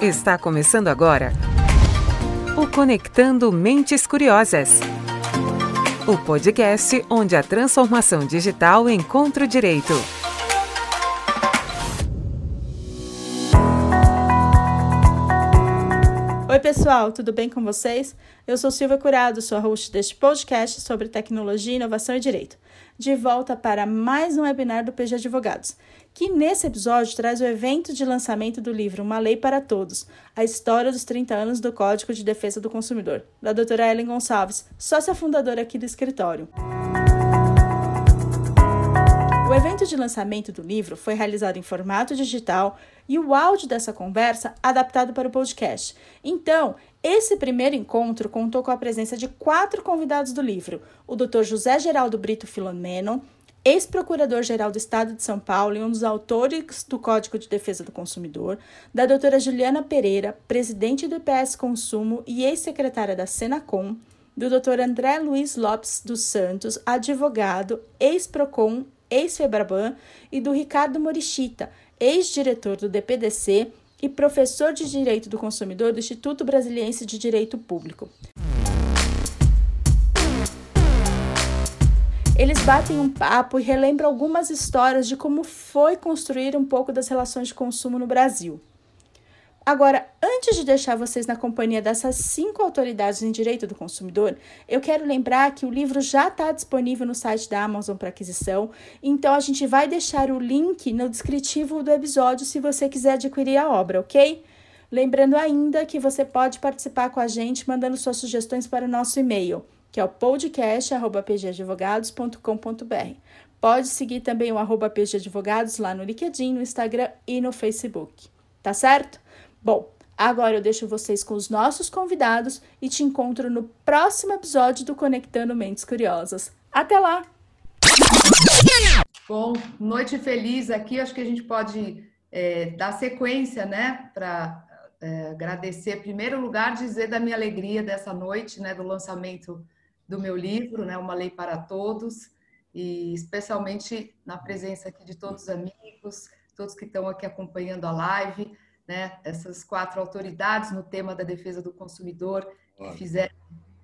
Está começando agora o Conectando Mentes Curiosas. O podcast onde a transformação digital encontra o direito. Oi, pessoal, tudo bem com vocês? Eu sou Silvia Curado, sou a host deste podcast sobre tecnologia, inovação e direito. De volta para mais um webinar do PG Advogados que nesse episódio traz o evento de lançamento do livro Uma Lei para Todos, a história dos 30 anos do Código de Defesa do Consumidor, da doutora Ellen Gonçalves, sócia fundadora aqui do escritório. O evento de lançamento do livro foi realizado em formato digital e o áudio dessa conversa adaptado para o podcast. Então, esse primeiro encontro contou com a presença de quatro convidados do livro: o Dr. José Geraldo Brito Filomeno, ex-procurador-geral do Estado de São Paulo e um dos autores do Código de Defesa do Consumidor, da doutora Juliana Pereira, presidente do IPS Consumo e ex-secretária da Senacom, do doutor André Luiz Lopes dos Santos, advogado, ex-PROCON, ex-FEBRABAN, e do Ricardo Morichita, ex-diretor do DPDC e professor de Direito do Consumidor do Instituto Brasiliense de Direito Público. Eles batem um papo e relembram algumas histórias de como foi construir um pouco das relações de consumo no Brasil. Agora, antes de deixar vocês na companhia dessas cinco autoridades em direito do consumidor, eu quero lembrar que o livro já está disponível no site da Amazon para aquisição, então a gente vai deixar o link no descritivo do episódio se você quiser adquirir a obra, ok? Lembrando ainda que você pode participar com a gente mandando suas sugestões para o nosso e-mail que é o podcast.pgadvogados.com.br. Pode seguir também o arroba pgadvogados lá no LinkedIn, no Instagram e no Facebook. Tá certo? Bom, agora eu deixo vocês com os nossos convidados e te encontro no próximo episódio do Conectando Mentes Curiosas. Até lá! Bom, noite feliz aqui. Acho que a gente pode é, dar sequência, né, para é, agradecer, em primeiro lugar, dizer da minha alegria dessa noite, né, do lançamento do meu livro, né, Uma Lei para Todos, e especialmente na presença aqui de todos os amigos, todos que estão aqui acompanhando a live, né, essas quatro autoridades no tema da defesa do consumidor que fizeram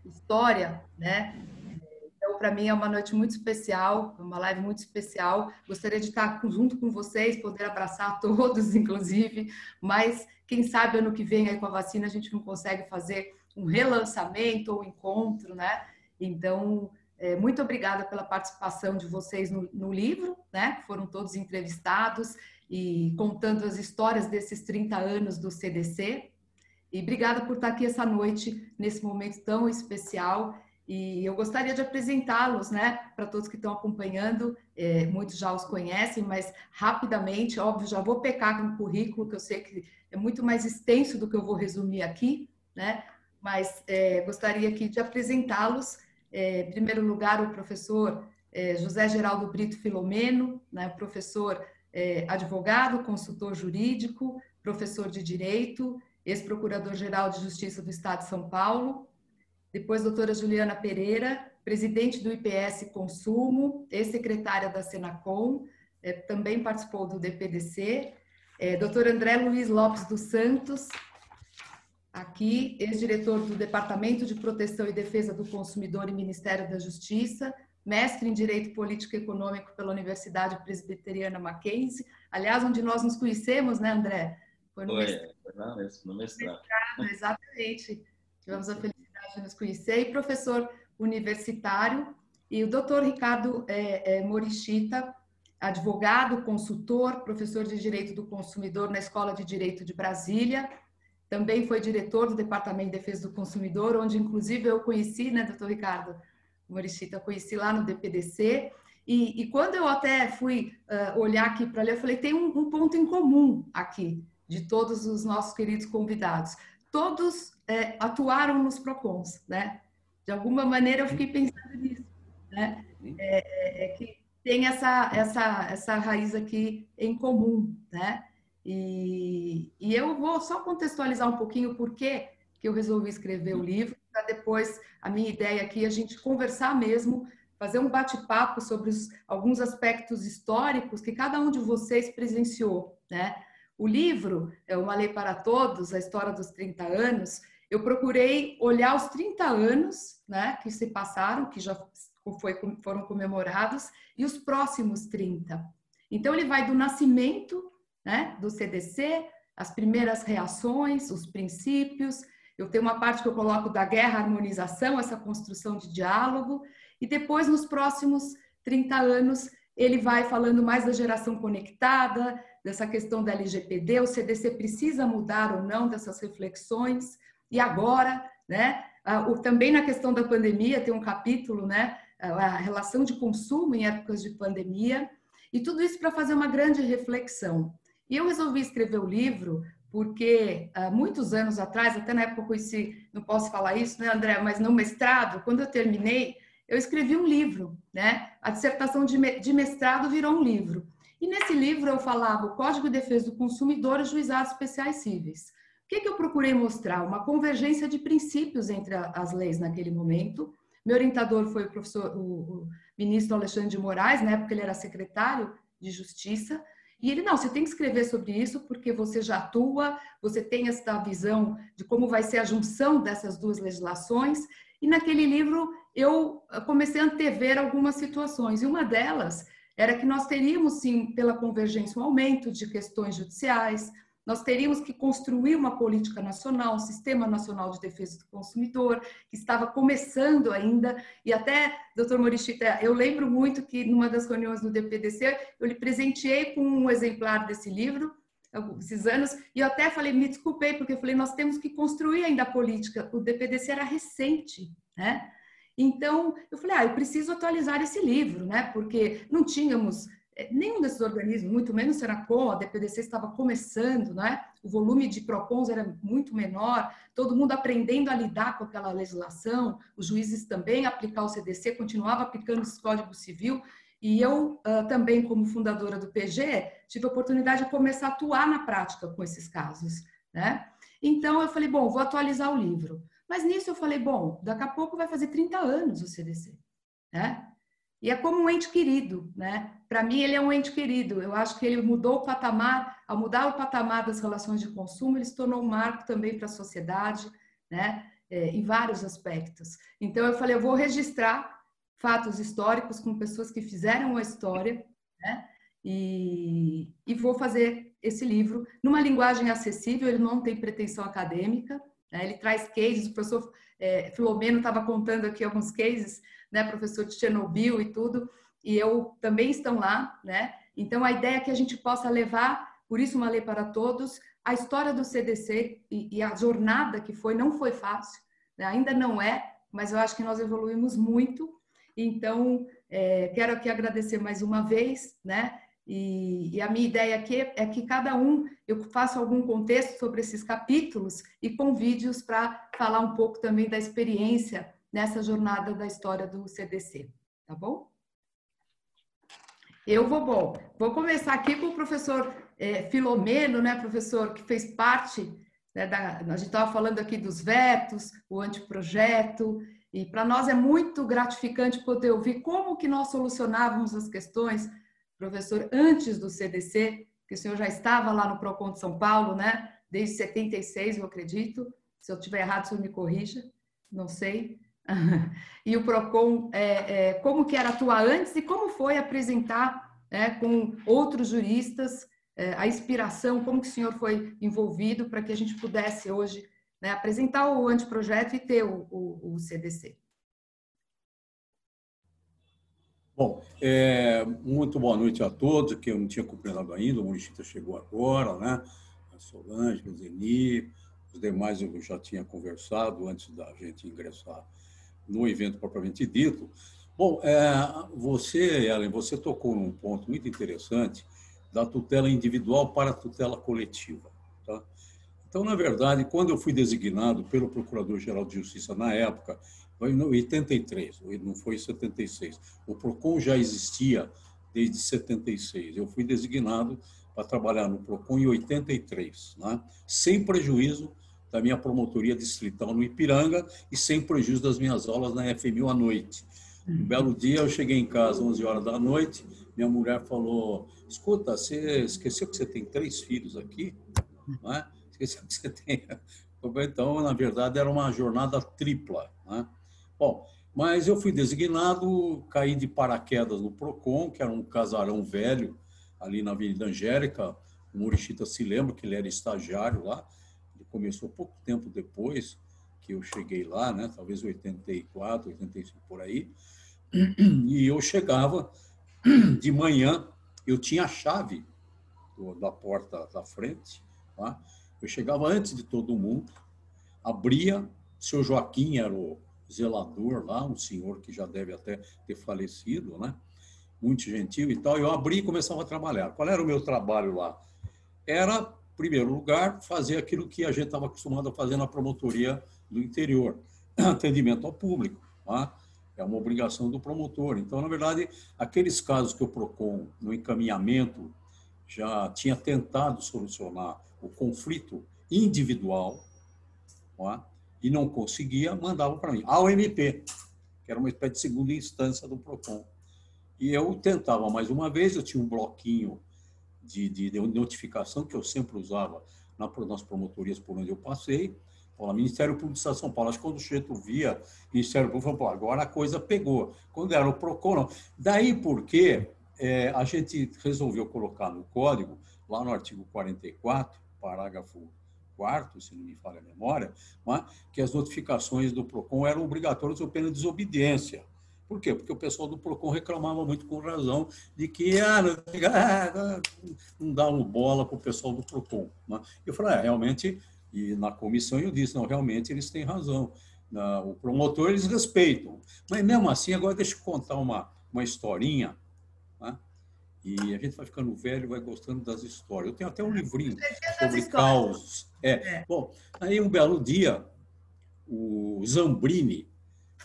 história, né? Então, para mim é uma noite muito especial, uma live muito especial. Gostaria de estar junto com vocês, poder abraçar todos, inclusive, mas quem sabe ano que vem aí com a vacina a gente não consegue fazer um relançamento ou um encontro, né? Então, é, muito obrigada pela participação de vocês no, no, livro, né? Foram todos entrevistados e contando as histórias desses 30 anos do CDC. E obrigada por estar aqui essa noite, nesse momento tão especial. E eu gostaria de apresentá-los, né, para todos que estão acompanhando. É, muitos já os conhecem, mas rapidamente, óbvio, já vou pecar com o currículo, que eu sei que é muito mais extenso do que eu vou resumir aqui, né? Mas é, gostaria aqui de apresentá-los é, em primeiro lugar, o professor é, José Geraldo Brito Filomeno, né, professor é, advogado, consultor jurídico, professor de direito, ex-procurador-geral de Justiça do Estado de São Paulo. Depois, doutora Juliana Pereira, presidente do IPS Consumo, ex-secretária da Senacom, é, também participou do DPDC. É, doutor André Luiz Lopes dos Santos, aqui, ex-diretor do Departamento de Proteção e Defesa do Consumidor e Ministério da Justiça, mestre em Direito Político e Econômico pela Universidade Presbiteriana Mackenzie, aliás, onde nós nos conhecemos, né, André? Foi no Foi, mestrado. Não, no mestrado. mestrado. Exatamente. Tivemos a felicidade de nos conhecer. E professor universitário, e o doutor Ricardo é, é, Morichita, advogado, consultor, professor de Direito do Consumidor na Escola de Direito de Brasília, também foi diretor do Departamento de Defesa do Consumidor, onde inclusive eu conheci, né, doutor Ricardo Morichita, conheci lá no DPDC. E, e quando eu até fui uh, olhar aqui para ler, eu falei, tem um, um, ponto em comum aqui, de todos os nossos queridos convidados. Todos é, atuaram nos PROCONs, né? De alguma maneira eu fiquei pensando nisso, né? É, é, que tem essa, essa, essa raiz aqui em comum, né? E, e eu vou só contextualizar um pouquinho por que eu resolvi escrever o livro, para depois a minha ideia aqui é a gente conversar mesmo, fazer um bate-papo sobre os, alguns aspectos históricos que cada um de vocês presenciou, né? o livro, é Uma Lei para Todos, a história dos 30 anos, eu procurei olhar os 30 anos né, que se passaram, que já foi, foram comemorados, e os próximos 30. Então, ele vai do nascimento né, do CDC, as primeiras reações, os princípios. Eu tenho uma parte que eu coloco da guerra harmonização, essa construção de diálogo, e depois, nos próximos 30 anos, ele vai falando mais da geração conectada, dessa questão da LGPD, o CDC precisa mudar ou não dessas reflexões, e agora, né? Também na questão da pandemia, tem um capítulo, né? A relação de consumo em épocas de pandemia, e tudo isso para fazer uma grande reflexão. E eu resolvi escrever o livro porque há muitos anos atrás, até na época eu conheci, não posso falar isso, né, André, mas no mestrado, quando eu terminei, eu escrevi um livro, né? A dissertação de mestrado virou um livro. E nesse livro eu falava o Código de Defesa do Consumidor e Juizados Especiais Cíveis. O que, que eu procurei mostrar? Uma convergência de princípios entre as leis naquele momento. Meu orientador foi o professor, o, o ministro Alexandre de Moraes, na época ele era secretário de Justiça, e ele, não, você tem que escrever sobre isso porque você já atua, você tem essa visão de como vai ser a junção dessas duas legislações. E naquele livro eu comecei a antever algumas situações, e uma delas era que nós teríamos, sim, pela convergência, um aumento de questões judiciais, nós teríamos que construir uma política nacional, um sistema nacional de defesa do consumidor, que estava começando ainda, e até, doutor Morichita, eu lembro muito que numa das reuniões do DPDC, eu lhe presenteei com um exemplar desse livro, esses anos, e eu até falei, me desculpei, porque eu falei, nós temos que construir ainda a política, o DPDC era recente, né? Então, eu falei, ah, eu preciso atualizar esse livro, né? Porque não tínhamos nenhum desses organismos, muito menos o Senacom, a DPDC estava começando, né? O volume de PROCONs era muito menor, todo mundo aprendendo a lidar com aquela legislação, os juízes também aplicar o CDC, continuava aplicando o Código Civil, e eu uh, também, como fundadora do PG, tive a oportunidade de começar a atuar na prática com esses casos, né? Então, eu falei, bom, vou atualizar o livro. Mas nisso eu falei, bom, daqui a pouco vai fazer 30 anos o CDC, né? E é como um ente querido, né? Para mim ele é um ente querido. Eu acho que ele mudou o patamar, ao mudar o patamar das relações de consumo, ele se tornou um marco também para a sociedade, né? É, em vários aspectos. Então eu falei, eu vou registrar fatos históricos com pessoas que fizeram a história, né? E, e vou fazer esse livro numa linguagem acessível. Ele não tem pretensão acadêmica, né? Ele traz cases, o professor é, Filomeno estava contando aqui alguns cases, né, professor de Chernobyl e tudo, e eu também estão lá, né? Então a ideia é que a gente possa levar, por isso uma lei para todos, a história do CDC e, e a jornada que foi não foi fácil, né? ainda não é, mas eu acho que nós evoluímos muito. Então é, quero aqui agradecer mais uma vez, né? E, e, a minha ideia aqui é que cada um, eu faça algum contexto sobre esses capítulos e com vídeos para falar um pouco também da experiência nessa jornada da história do CDC, tá bom? Eu vou, bom, vou começar aqui com o professor é, Filomeno, né, professor que fez parte, né, da, a gente estava falando aqui dos vetos, o anteprojeto, e para nós é muito gratificante poder ouvir como que nós solucionávamos as questões professor antes do CDC, que o senhor já estava lá no PROCON de São Paulo, né? Desde 76, eu acredito. Se eu estiver errado, o senhor me corrija. Não sei. E o PROCON, é, é, como que era atuar antes e como foi apresentar é, com outros juristas é, a inspiração, como que o senhor foi envolvido para que a gente pudesse hoje né, apresentar o anteprojeto e ter o, o, o CDC. Bom, é, muito boa noite a todos, que eu não tinha cumprimentado ainda, o Murichita chegou agora, né? A Solange, a Zeni, os demais eu já tinha conversado antes da gente ingressar no evento propriamente dito. Bom, é, você, Ellen, você tocou num ponto muito interessante da tutela individual para a tutela coletiva. Tá? Então, na verdade, quando eu fui designado pelo Procurador-Geral de Justiça na época, foi em 83, não foi em 76. O PROCON já existia desde 76. Eu fui designado para trabalhar no PROCON em 83, né? sem prejuízo da minha promotoria distrital no Ipiranga e sem prejuízo das minhas aulas na FMU à noite. Um belo dia eu cheguei em casa, 11 horas da noite, minha mulher falou: escuta, você esqueceu que você tem três filhos aqui? Não é? Esqueceu que você tem. Então, na verdade, era uma jornada tripla. Né? Bom, mas eu fui designado, caí de paraquedas no PROCON, que era um casarão velho, ali na Avenida Angélica. O Murichita se lembra que ele era estagiário lá. Começou pouco tempo depois que eu cheguei lá, né? talvez 84, 85 por aí. E eu chegava de manhã, eu tinha a chave da porta da frente, tá? eu chegava antes de todo mundo, abria, seu Joaquim era o zelador lá, um senhor que já deve até ter falecido, né? muito gentil e tal, eu abri e começava a trabalhar. Qual era o meu trabalho lá? Era, primeiro lugar, fazer aquilo que a gente estava acostumado a fazer na promotoria do interior, atendimento ao público. Tá? é uma obrigação do promotor. Então, na verdade, aqueles casos que o PROCON, no encaminhamento, já tinha tentado solucionar o conflito individual é? e não conseguia, mandava para mim, ao MP, que era uma espécie de segunda instância do PROCON. E eu tentava mais uma vez, eu tinha um bloquinho de, de, de notificação que eu sempre usava nas promotorias por onde eu passei, Fala, Ministério Público de São Paulo. Acho que quando o Cheto via Ministério Público, falou, agora a coisa pegou. Quando era o PROCON, não. Daí porque é, a gente resolveu colocar no código, lá no artigo 44, parágrafo 4 se não me falha a memória, é? que as notificações do PROCON eram obrigatórias ou pena de desobediência. Por quê? Porque o pessoal do PROCON reclamava muito com razão de que ah, não, ah, não davam bola para o pessoal do PROCON. É? Eu falei, é, realmente e na comissão eu disse, não, realmente eles têm razão. O promotor eles respeitam. Mas mesmo assim, agora deixa eu contar uma, uma historinha. Né? E a gente vai ficando velho, vai gostando das histórias. Eu tenho até um livrinho sobre causos. É. é. Bom, aí um belo dia, o Zambrini,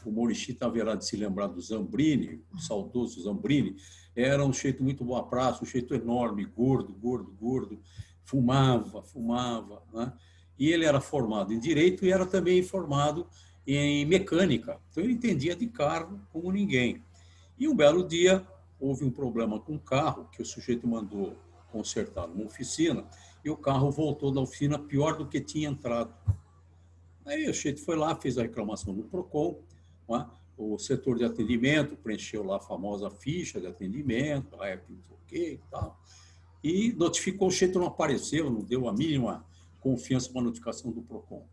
o Morichita haverá de se lembrar do Zambrini, o saudoso Zambrini, era um jeito muito boa praça, um jeito enorme, gordo, gordo, gordo, fumava, fumava, né? e ele era formado em direito e era também formado em mecânica. Então ele entendia de carro como ninguém. E um belo dia houve um problema com o carro que o sujeito mandou consertar numa oficina e o carro voltou da oficina pior do que tinha entrado. Aí o sujeito foi lá, fez a reclamação no Procon, é? o setor de atendimento preencheu lá a famosa ficha de atendimento, não sei o quê e tal, e notificou o sujeito não apareceu, não deu a mínima confiança com a notificação do PROCON.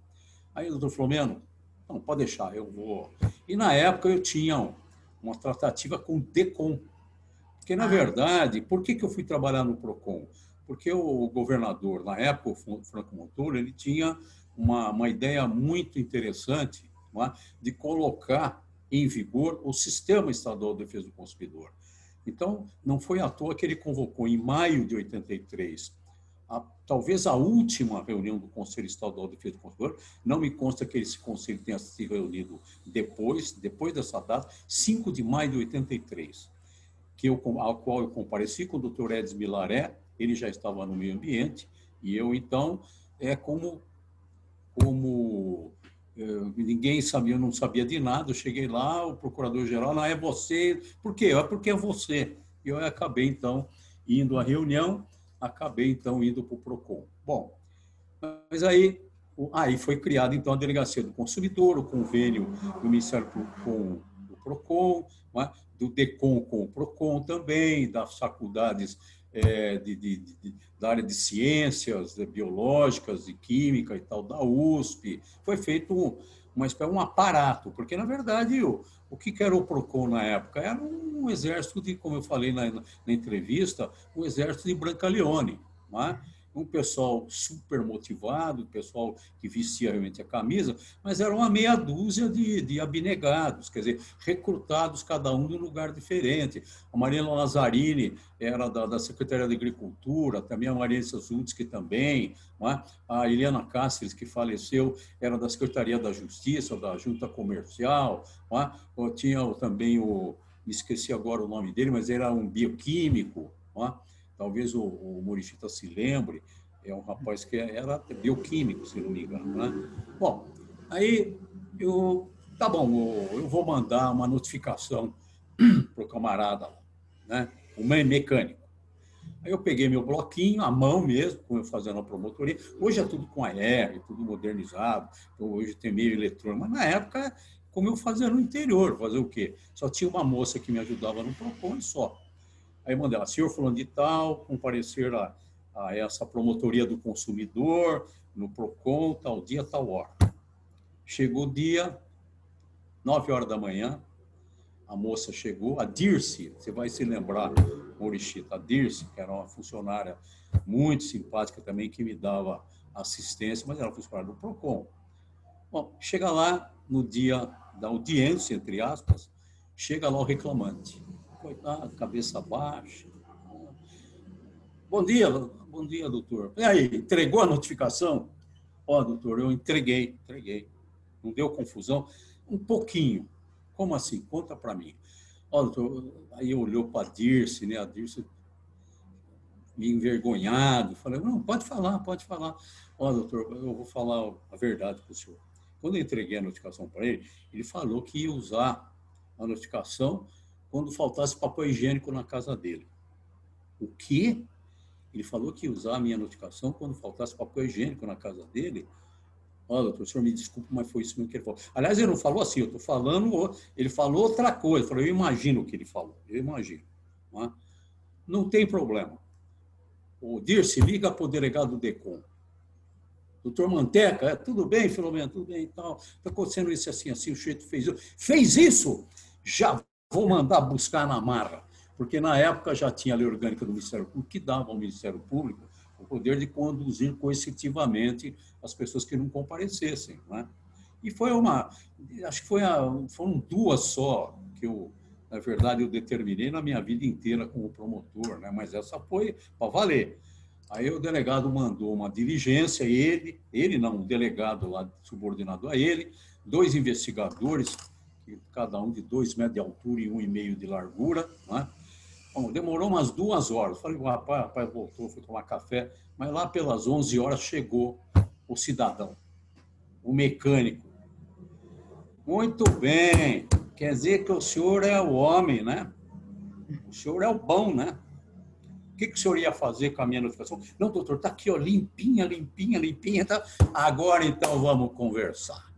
Aí o doutor Flomeno, não, pode deixar, eu vou. E na época eu tinha uma tratativa com o DECOM. Porque, na ah. verdade, por que, que eu fui trabalhar no PROCON? Porque o governador, na época, o Franco Montoro, ele tinha uma, uma ideia muito interessante é? de colocar em vigor o Sistema Estadual de Defesa do Consumidor. Então, não foi à toa que ele convocou, em maio de 83, a, talvez a última reunião do Conselho Estadual de Defesa do Consumidor, não me consta que esse conselho tenha se reunido depois, depois dessa data, 5 de maio de 83, que eu, ao qual eu compareci com o doutor Edson Milaré, ele já estava no meio ambiente, e eu, então, é como, como é, ninguém sabia, eu não sabia de nada, eu cheguei lá, o procurador-geral, não, é você, por quê? É porque é você. E eu acabei, então, indo à reunião, acabei então indo para o PROCON. Bom, mas aí, aí foi criada então a Delegacia do Consumidor, o convênio do Ministério com o PROCON, é? do DECOM com o PROCON também, das faculdades é, de, de, de, da área de ciências biológicas e química e tal, da USP. Foi feito um, uma, um aparato, porque, na verdade, o, o que era o PROCON na época? Era um exército de, como eu falei na, na entrevista, um exército de Brancaleone. Não é? Um pessoal super motivado, pessoal que vestia realmente a camisa, mas era uma meia dúzia de, de abnegados, quer dizer, recrutados cada um de um lugar diferente. A Marina Lazzarini era da, da Secretaria de Agricultura, também a Maria que também, é? a Helena Cáceres, que faleceu, era da Secretaria da Justiça, da Junta Comercial, é? tinha também o, esqueci agora o nome dele, mas era um bioquímico, é? Talvez o, o se lembre, é um rapaz que era bioquímico, se não me engano. Né? Bom, aí eu, tá bom, eu vou mandar uma notificação para o camarada, né? o mecânico. Aí eu peguei meu bloquinho, a mão mesmo, como eu fazia na promotoria. Hoje é tudo com AR, tudo modernizado, então hoje tem meio eletrônico, mas na época, como eu fazia no interior, fazer o quê? Só tinha uma moça que me ajudava no PROCON e só. Aí mandei ela, senhor fulano de tal, comparecer a, a essa promotoria do consumidor, no PROCON, tal dia, tal hora. Chegou o dia, nove horas da manhã, a moça chegou, a Dirce, você vai se lembrar, Mauricita, a Dirce, que era uma funcionária muito simpática também, que me dava assistência, mas era funcionária do PROCON. Bom, chega lá no dia da audiência, entre aspas, chega lá o reclamante. Coitado, cabeça baixa. Bom dia, bom dia, doutor. E aí, entregou a notificação? Ó, oh, doutor, eu entreguei, entreguei. Não deu confusão? Um pouquinho, como assim? Conta para mim. Ó, doutor, aí olhou para a Dirce, né? A Dirce me envergonhado. Falei, não, pode falar, pode falar. Ó, doutor, eu vou falar a verdade para o senhor. Quando eu entreguei a notificação para ele, ele falou que ia usar a notificação quando faltasse papel higiênico na casa dele. O quê? Ele falou que ia usar a minha notificação quando faltasse papel higiênico na casa dele. Olha, doutor, me desculpe, mas foi isso mesmo que ele falou. Aliás, ele não falou assim, eu estou falando, ele falou outra coisa. Falou, eu imagino o que ele falou, eu imagino. Não, é? tem problema. O Dirce, liga para o delegado do DECOM. Doutor Manteca, é, tudo bem, Filomeno, tudo bem e tal. Está acontecendo isso assim, assim, o sujeito fez isso. Fez isso? Já vou mandar buscar na marra. Porque na época já tinha a lei orgânica do Ministério Público que dava ao Ministério Público o poder de conduzir coercitivamente as pessoas que não comparecessem. Né? E foi uma, acho que foi a, foram duas só que eu, na verdade, eu determinei na minha vida inteira como promotor, né? mas essa foi para valer. Aí o delegado mandou uma diligência, ele, ele não, um delegado lá subordinado a ele, dois investigadores, cada um de dois metros de altura e um e meio de largura, né? Bom, demorou umas duas horas. Falei, o rapaz, rapaz voltou, foi tomar café, mas lá pelas 11 horas chegou o cidadão, o mecânico. Muito bem, quer dizer que o senhor é o homem, né? O senhor é o bom, né? O que, que o senhor ia fazer com a minha notificação? Não, doutor, está aqui, ó, limpinha, limpinha, limpinha. Tá? Agora então vamos conversar.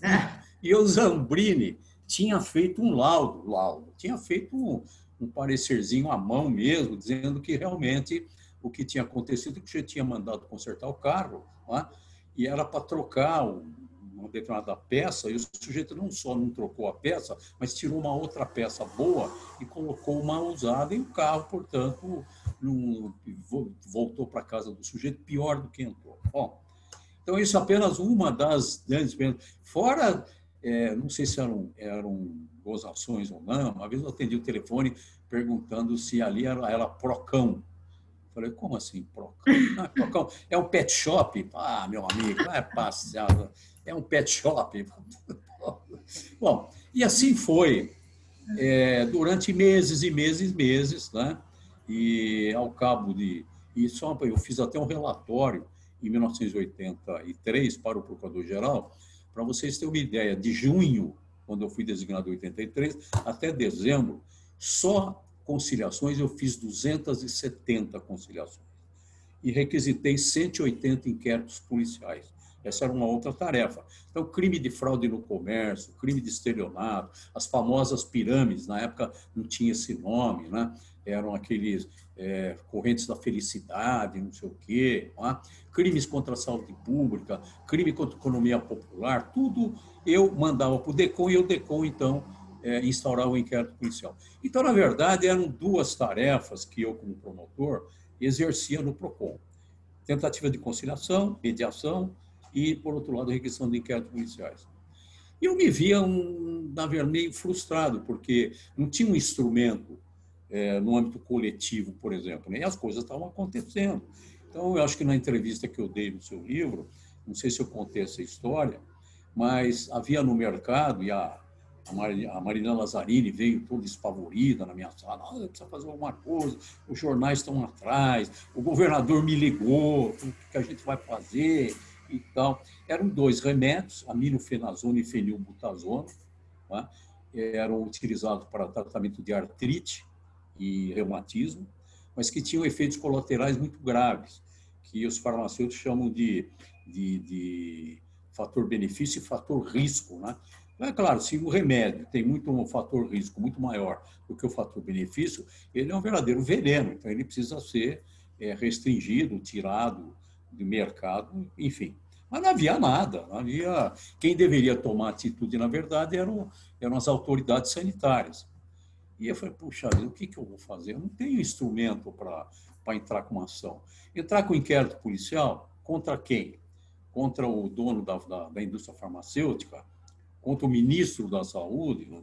e o Zambrini tinha feito um laudo, laudo, tinha feito um, um parecerzinho à mão mesmo, dizendo que realmente o que tinha acontecido, que já tinha mandado consertar o carro, é? e era para trocar uma determinada peça, e o sujeito não só não trocou a peça, mas tirou uma outra peça boa e colocou uma usada em o carro, portanto, não, voltou para casa do sujeito pior do que entrou. Bom, então isso é apenas uma das grandes Fora, é, não sei se eram, eram gozações ou não. Uma vez eu atendi o telefone perguntando se ali era, era Procão. Falei, como assim Procão? Não é Procão? É um pet shop? Ah, meu amigo, não é passeado. É um pet shop. Bom, e assim foi. É, durante meses e meses e meses, né? E ao cabo de. E só, eu fiz até um relatório em 1983 para o Procurador-Geral, para vocês terem uma ideia, de junho quando eu fui designado em 83, até dezembro, só conciliações eu fiz 270 conciliações. E requisitei 180 inquéritos policiais. Essa era uma outra tarefa. Então, crime de fraude no comércio, crime de estelionato, as famosas pirâmides, na época não tinha esse nome, né? eram aqueles é, correntes da felicidade, não sei o quê, é? crimes contra a saúde pública, crime contra a economia popular, tudo eu mandava para o DECOM e o DECOM, então, é, instaurava o inquérito policial. Então, na verdade, eram duas tarefas que eu, como promotor, exercia no PROCON. Tentativa de conciliação, mediação e, por outro lado, requisição de inquéritos policiais. E eu me via, um, na verdade, meio frustrado, porque não tinha um instrumento é, no âmbito coletivo, por exemplo, né? e as coisas estavam acontecendo. Então, eu acho que na entrevista que eu dei no seu livro, não sei se eu contei essa história, mas havia no mercado, e a, a Marina Lazzarini veio toda espavorida na minha sala, ah, precisa fazer alguma coisa, os jornais estão atrás, o governador me ligou, o que a gente vai fazer e tal. Eram dois remédios, aminofenazona e fenilbutazona, né? eram utilizados para tratamento de artrite, e reumatismo, mas que tinham efeitos colaterais muito graves, que os farmacêuticos chamam de, de, de fator benefício e fator risco. Né? É claro, se o remédio tem muito um fator risco muito maior do que o fator benefício, ele é um verdadeiro veneno, então ele precisa ser é, restringido, tirado do mercado, enfim. Mas não havia nada, não havia. Quem deveria tomar atitude, na verdade, eram, eram as autoridades sanitárias. E eu falei, puxa o que, que eu vou fazer? Eu não tenho instrumento para entrar com uma ação. Entrar com inquérito policial contra quem? Contra o dono da, da, da indústria farmacêutica? Contra o ministro da Saúde, né,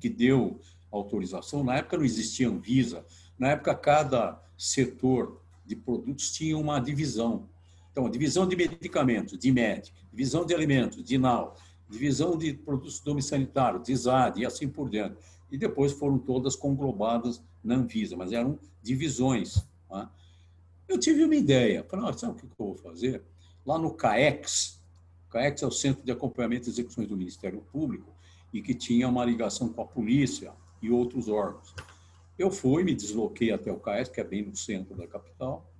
que deu autorização? Na época não existia Anvisa. Na época, cada setor de produtos tinha uma divisão. Então, divisão de medicamentos, de MED, divisão de alimentos, de NAU, divisão de produtos domiciliários, de ZAD e assim por diante e depois foram todas conglobadas na Anvisa, mas eram divisões. Tá? Eu tive uma ideia, falei, ah, sabe o que eu vou fazer? Lá no CAEX, CAEX é o Centro de Acompanhamento e Execuções do Ministério Público, e que tinha uma ligação com a polícia e outros órgãos. Eu fui, me desloquei até o CAEX, que é bem no centro da capital,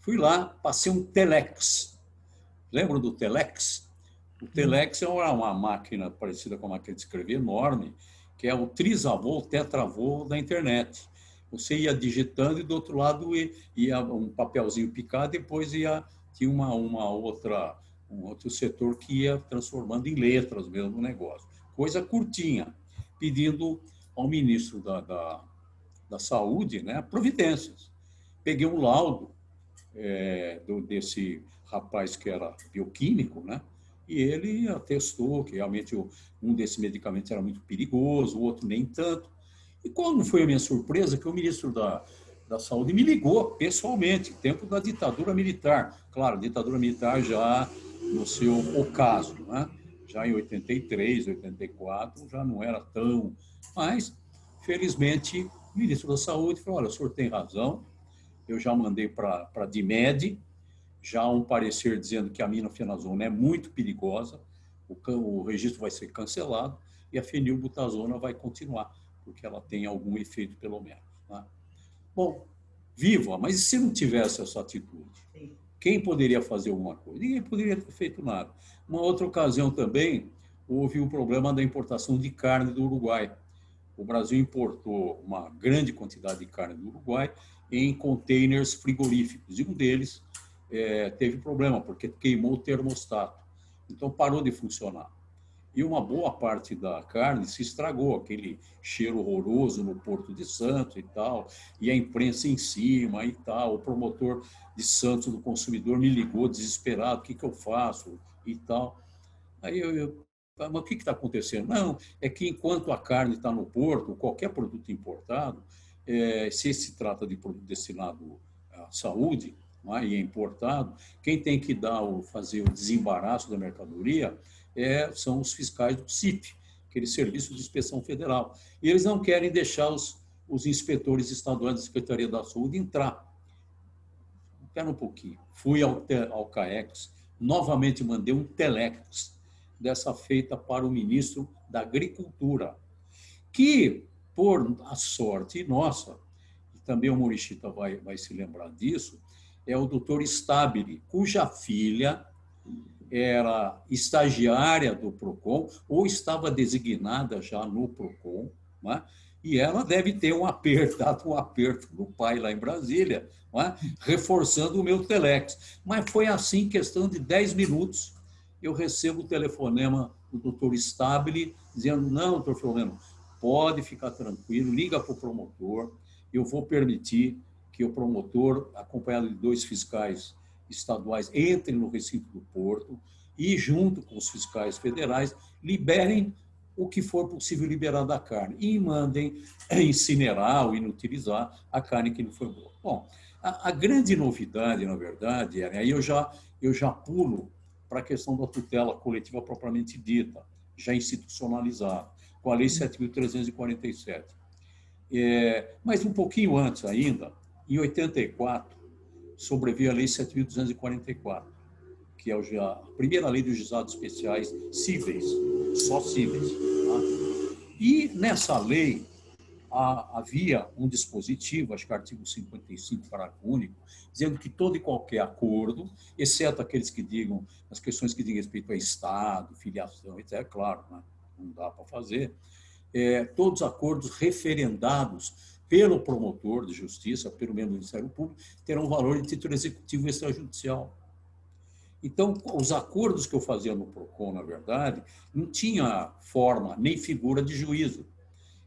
fui lá, passei um telex. Lembram do telex? O telex é uma máquina parecida com a máquina de escrever, enorme, que é o trisavô, o tetravô da internet. Você ia digitando e do outro lado ia um papelzinho picado, depois ia tinha uma, uma outra um outro setor que ia transformando em letras mesmo o negócio. Coisa curtinha, pedindo ao ministro da, da, da Saúde né, providências. Peguei um laudo é, do, desse rapaz que era bioquímico, né? e ele atestou que realmente um desses medicamentos era muito perigoso, o outro nem tanto. E qual não foi a minha surpresa que o ministro da, da Saúde me ligou pessoalmente, tempo da ditadura militar. Claro, ditadura militar já no seu ocaso, né? já em 83, 84, já não era tão. Mas, felizmente, o ministro da Saúde falou: olha, o senhor tem razão, eu já mandei para a DIMED, já um parecer dizendo que a minofenazona é muito perigosa, o, o registro vai ser cancelado e a fenilbutazona vai continuar, porque ela tem algum efeito, pelo menos. Né? Bom, viva, mas e se não tivesse essa atitude? Quem poderia fazer alguma coisa? Ninguém poderia ter feito nada. Uma outra ocasião também, houve o problema da importação de carne do Uruguai. O Brasil importou uma grande quantidade de carne do Uruguai em containers frigoríficos, e um deles é, teve problema, porque queimou o termostato. Então parou de funcionar. E uma boa parte da carne se estragou, aquele cheiro horroroso no Porto de Santos e tal, e a imprensa em cima e tal. O promotor de Santos do consumidor me ligou desesperado: o que, que eu faço e tal. Aí eu, eu mas o que está acontecendo? Não, é que enquanto a carne está no porto, qualquer produto importado, é, se se trata de produto destinado à saúde, é? e é importado, quem tem que dar o, fazer o desembaraço da mercadoria é, são os fiscais do CIP, aquele Serviço de Inspeção Federal. E eles não querem deixar os, os inspetores estaduais da Secretaria da Saúde entrar. Espera um pouquinho. Fui ao, ao CAEX, novamente mandei um telex dessa feita para o ministro da Agricultura, que, por a sorte nossa, e também o Morichita vai, vai se lembrar disso, é o doutor Stabile, cuja filha era estagiária do PROCON ou estava designada já no PROCON, né? e ela deve ter um aperto, dado um aperto do pai lá em Brasília, né? reforçando o meu telex. Mas foi assim, questão de 10 minutos, eu recebo o telefonema do doutor Stabile, dizendo, não, doutor Filomeno, pode ficar tranquilo, liga para o promotor, eu vou permitir que o promotor, acompanhado de dois fiscais estaduais, entre no recinto do porto e, junto com os fiscais federais, liberem o que for possível liberar da carne. E mandem incinerar ou inutilizar a carne que não foi boa. Bom, a, a grande novidade, na verdade, aí eu já, eu já pulo para a questão da tutela coletiva propriamente dita, já institucionalizada, com a Lei 7.347. É, mas um pouquinho antes ainda, em 84, sobreveio a Lei 7.244, que é a primeira lei dos juizados especiais cíveis, só cíveis. Tá? E nessa lei havia um dispositivo, acho que artigo 55, parágrafo único, dizendo que todo e qualquer acordo, exceto aqueles que digam, as questões que dizem respeito a Estado, filiação, etc., é claro, né? Não dá para fazer, é, todos os acordos referendados pelo promotor de justiça, pelo membro do Ministério Público, terão valor de título executivo extrajudicial. Então, os acordos que eu fazia no PROCON, na verdade, não tinha forma nem figura de juízo.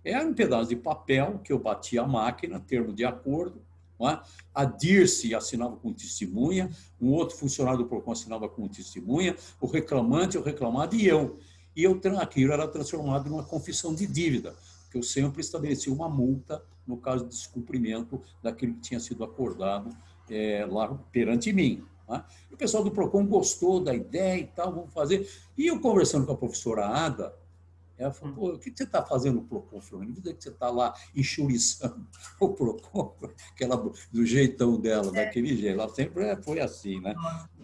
Era um pedaço de papel que eu batia a máquina, termo de acordo, é? a Dirce assinava com testemunha, um outro funcionário do PROCON assinava com testemunha, o reclamante, o reclamado e eu. E eu, aquilo era transformado numa confissão de dívida, que eu sempre estabelecia uma multa no caso de descumprimento daquilo que tinha sido acordado é, lá perante mim. Né? o pessoal do PROCON gostou da ideia e tal, vamos fazer. E eu conversando com a professora Ada, ela falou, Pô, o que você está fazendo no PROCON, Fernando? que você está lá enxuriçando o PROCON, aquela, do jeitão dela, é. daquele jeito. Ela sempre foi assim, né?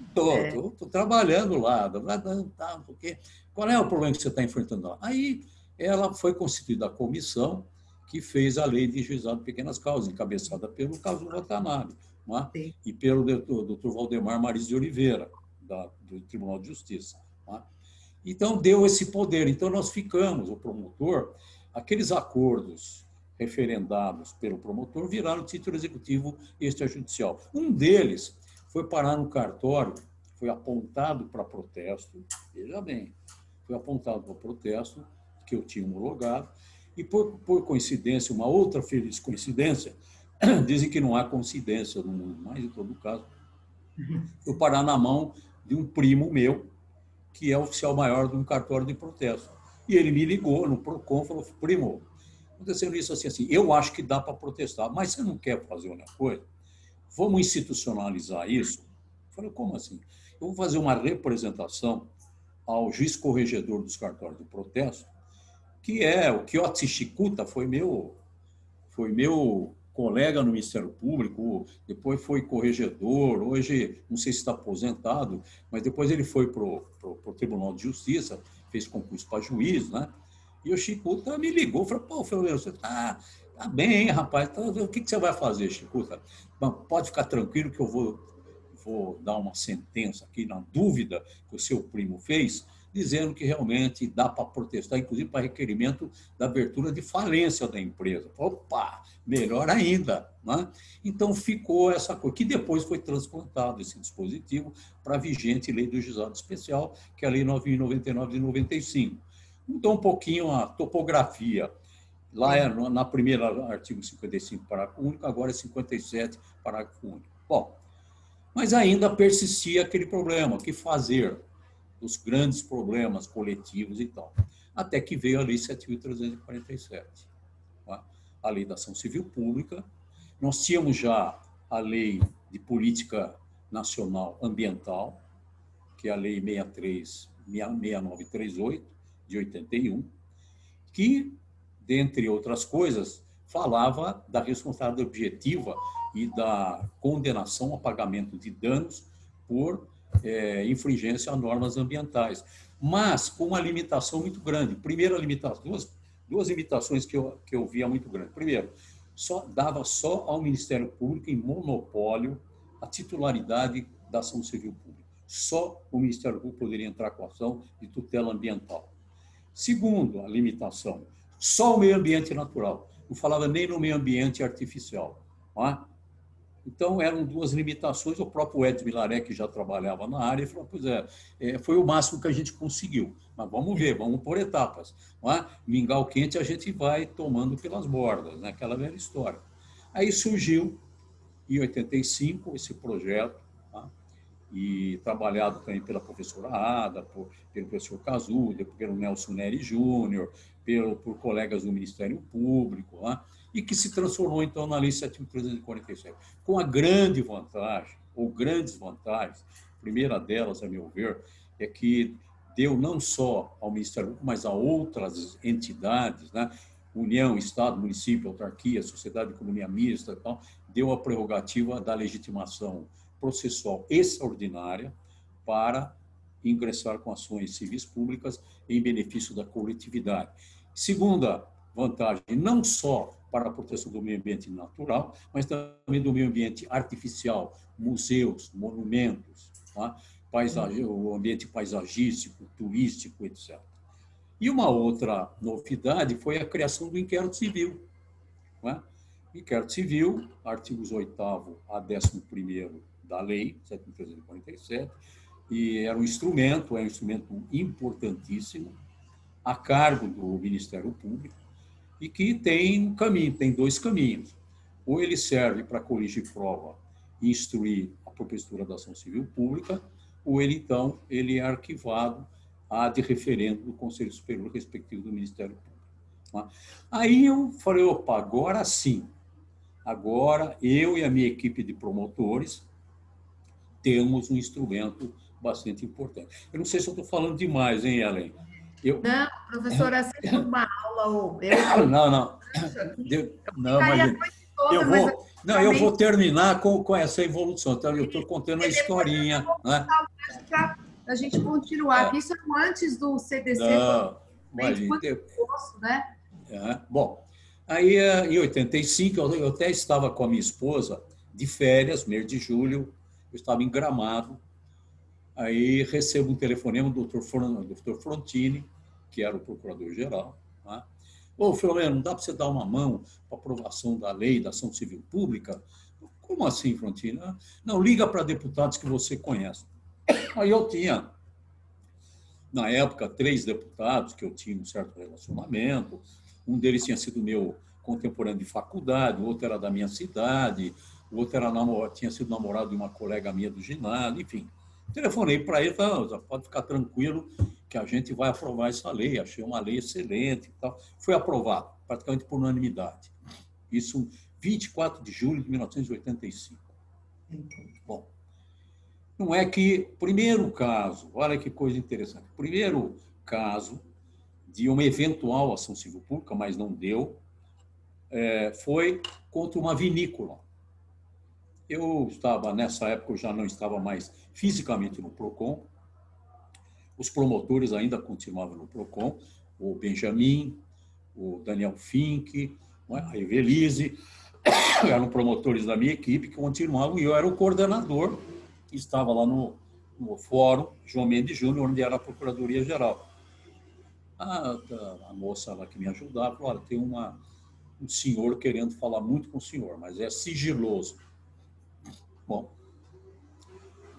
Estou é. trabalhando lá, tá, porque qual é o problema que você está enfrentando lá? Aí ela foi constituída a comissão que fez a lei de juizado de pequenas causas, encabeçada pelo caso Watanabe é? e pelo doutor Valdemar Maris de Oliveira, da, do Tribunal de Justiça. É? Então, deu esse poder. Então, nós ficamos, o promotor, aqueles acordos referendados pelo promotor viraram título executivo extrajudicial. Um deles foi parar no cartório, foi apontado para protesto, veja bem, foi apontado para protesto, que eu tinha homologado, e por, por coincidência, uma outra feliz coincidência, Dizem que não há coincidência no mundo, mas em todo caso, eu parar na mão de um primo meu, que é oficial maior de um cartório de protesto. E ele me ligou no PROCON e falou: primo, acontecendo isso assim, assim, eu acho que dá para protestar, mas você não quer fazer uma coisa? Vamos institucionalizar isso? Eu falei: como assim? Eu vou fazer uma representação ao juiz corregedor dos cartórios de protesto, que é o Kiotsi Shikuta, foi meu, foi meu colega no Ministério Público, depois foi corregedor, hoje não sei se está aposentado, mas depois ele foi para o Tribunal de Justiça, fez concurso para juiz, né? E o Chicuta me ligou, falou, pô, Fernando, você está tá bem, rapaz, tá, o que, que você vai fazer, Chicuta? Pode ficar tranquilo que eu vou, vou dar uma sentença aqui na dúvida que o seu primo fez, dizendo que realmente dá para protestar, inclusive para requerimento da abertura de falência da empresa. Opa, melhor ainda. Né? Então ficou essa coisa, que depois foi transplantado esse dispositivo para a vigente lei do juizado especial, que é a lei 999 de 95. Mudou um pouquinho a topografia. Lá é na primeira artigo 55, parágrafo único, agora é 57, parágrafo único. Bom, mas ainda persistia aquele problema, o que fazer? dos grandes problemas coletivos e tal. Até que veio a Lei 7.347, tá? a Lei da Ação Civil Pública. Nós tínhamos já a Lei de Política Nacional Ambiental, que é a Lei 63, 6938, de 81, que, dentre outras coisas, falava da responsabilidade objetiva e da condenação a pagamento de danos por é, infringência a normas ambientais, mas com uma limitação muito grande. Primeira limitação, duas, duas limitações que eu, que eu via muito grande. Primeiro, só dava só ao Ministério Público em monopólio a titularidade da ação civil pública. Só o Ministério Público poderia entrar com ação de tutela ambiental. Segundo, a limitação, só o meio ambiente natural. Não falava nem no meio ambiente artificial. É? Então, eram duas limitações. O próprio Ed Milaré, que já trabalhava na área, falou: pois é, é, foi o máximo que a gente conseguiu. Mas vamos ver, vamos por etapas. É? Mingau quente a gente vai tomando pelas bordas, né? aquela velha história. Aí surgiu, em 85, esse projeto, tá? e trabalhado também pela professora Ada, por, pelo professor Casuda, pelo Nelson Neri Júnior, pelo, por colegas do Ministério Público. Tá? e que se transformou, então, na Lei 7.347, com a grande vantagem, ou grandes vantagens, a primeira delas, a meu ver, é que deu não só ao Ministério Público, mas a outras entidades, né? União, Estado, município, autarquia, sociedade de economia mista, tal, deu a prerrogativa da legitimação processual extraordinária para ingressar com ações civis públicas em benefício da coletividade. Segunda vantagem, não só para a proteção do meio ambiente natural, mas também do meio ambiente artificial, museus, monumentos, tá? o ambiente paisagístico, turístico, etc. E uma outra novidade foi a criação do inquérito civil. Né? Inquérito civil, artigos 8 a 11 da lei, 7.347, e era um instrumento, é um instrumento importantíssimo, a cargo do Ministério Público, e que tem um caminho, tem dois caminhos. Ou ele serve para corrigir prova e instruir a propositura da ação civil pública, ou ele, então, ele é arquivado a de referendo do Conselho Superior respectivo do Ministério Público. Tá? Aí eu falei, opa, agora sim, agora eu e a minha equipe de promotores temos um instrumento bastante importante. Eu não sei se eu estou falando demais, hein, Ellen? Eu... Não, professora, sempre uma aula. Ou eu... Não, não. não, mas eu vou, não, eu vou terminar com, com essa evolução. Então, eu estou contando uma historinha. Né? Para a gente continuar. É. Isso é antes do CDC. Não, imagina. né? É, bom, aí em 85, eu até estava com a minha esposa de férias, mês de julho, eu estava em Gramado, Aí recebo um telefonema do doutor Frontini, que era o procurador-geral. Né? Ô, Filomeno, não dá para você dar uma mão para aprovação da lei da ação civil pública? Como assim, Frontini? Não, liga para deputados que você conhece. Aí eu tinha, na época, três deputados que eu tinha um certo relacionamento. Um deles tinha sido meu contemporâneo de faculdade, o outro era da minha cidade, o outro era tinha sido namorado de uma colega minha do ginásio, enfim. Telefonei para ele, falei, pode ficar tranquilo que a gente vai aprovar essa lei. Achei uma lei excelente e tal. Foi aprovado, praticamente por unanimidade. Isso 24 de julho de 1985. Bom, não é que, primeiro caso, olha que coisa interessante, primeiro caso de uma eventual ação civil pública, mas não deu, é, foi contra uma vinícola. Eu estava, nessa época, eu já não estava mais fisicamente no PROCON. Os promotores ainda continuavam no PROCON, o Benjamin, o Daniel Fink, é? a Evelise, eram promotores da minha equipe que continuavam, e eu era o coordenador, que estava lá no, no fórum João Mendes Júnior, onde era a Procuradoria-Geral. A, a, moça lá que me ajudava falou, olha, tem uma, um senhor querendo falar muito com o senhor, mas é sigiloso. Bom,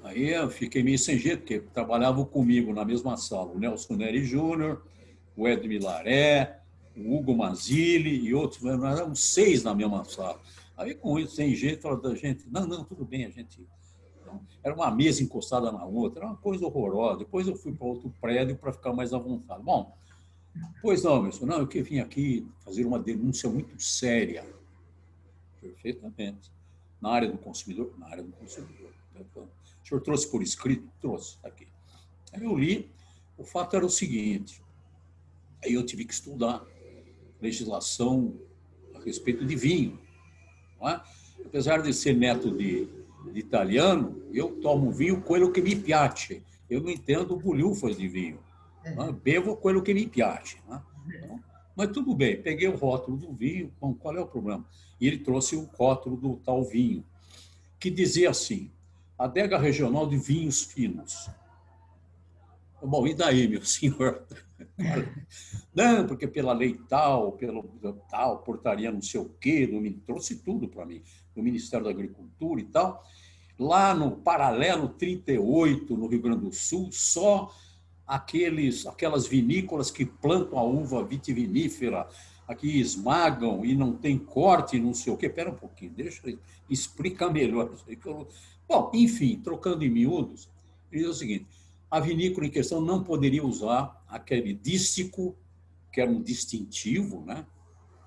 aí eu fiquei meio sem jeito, porque trabalhavam comigo na mesma sala o Nelson Neri Júnior, o Ed Milaré, o Hugo Mazili e outros, nós éramos seis na mesma sala. Aí, com isso, sem jeito, da gente, não, não, tudo bem, a gente... Era uma mesa encostada na outra, era uma coisa horrorosa. Depois eu fui para outro prédio para ficar mais à vontade. Bom, pois não, meu senhor, não, eu que vim aqui fazer uma denúncia muito séria. Perfeitamente na área do consumidor? Na área do consumidor. O senhor trouxe por escrito? Trouxe, aqui. Aí eu li, o fato era o seguinte, aí eu tive que estudar legislação a respeito de vinho. É? Apesar de ser neto de, de, italiano, eu tomo vinho quello que me piace. Eu não entendo bolhufas de vinho. É? Bevo quello que me piace. É? Então, mas tudo bem, peguei o rótulo do vinho, bom, qual é o problema? E ele trouxe o rótulo do tal vinho, que dizia assim: adega regional de vinhos finos. Bom, e daí, meu senhor? Não, porque pela lei tal, pelo tal, portaria não sei o quê, me trouxe tudo para mim, do Ministério da Agricultura e tal. Lá no paralelo 38, no Rio Grande do Sul, só aqueles, aquelas vinícolas que plantam a uva vitivinífera, aqui esmagam e não tem corte, não sei o quê. Espera um pouquinho, deixa eu explicar melhor. Bom, enfim, trocando em miúdos, ele diz o seguinte, a vinícola em questão não poderia usar aquele dístico, que era um distintivo, né?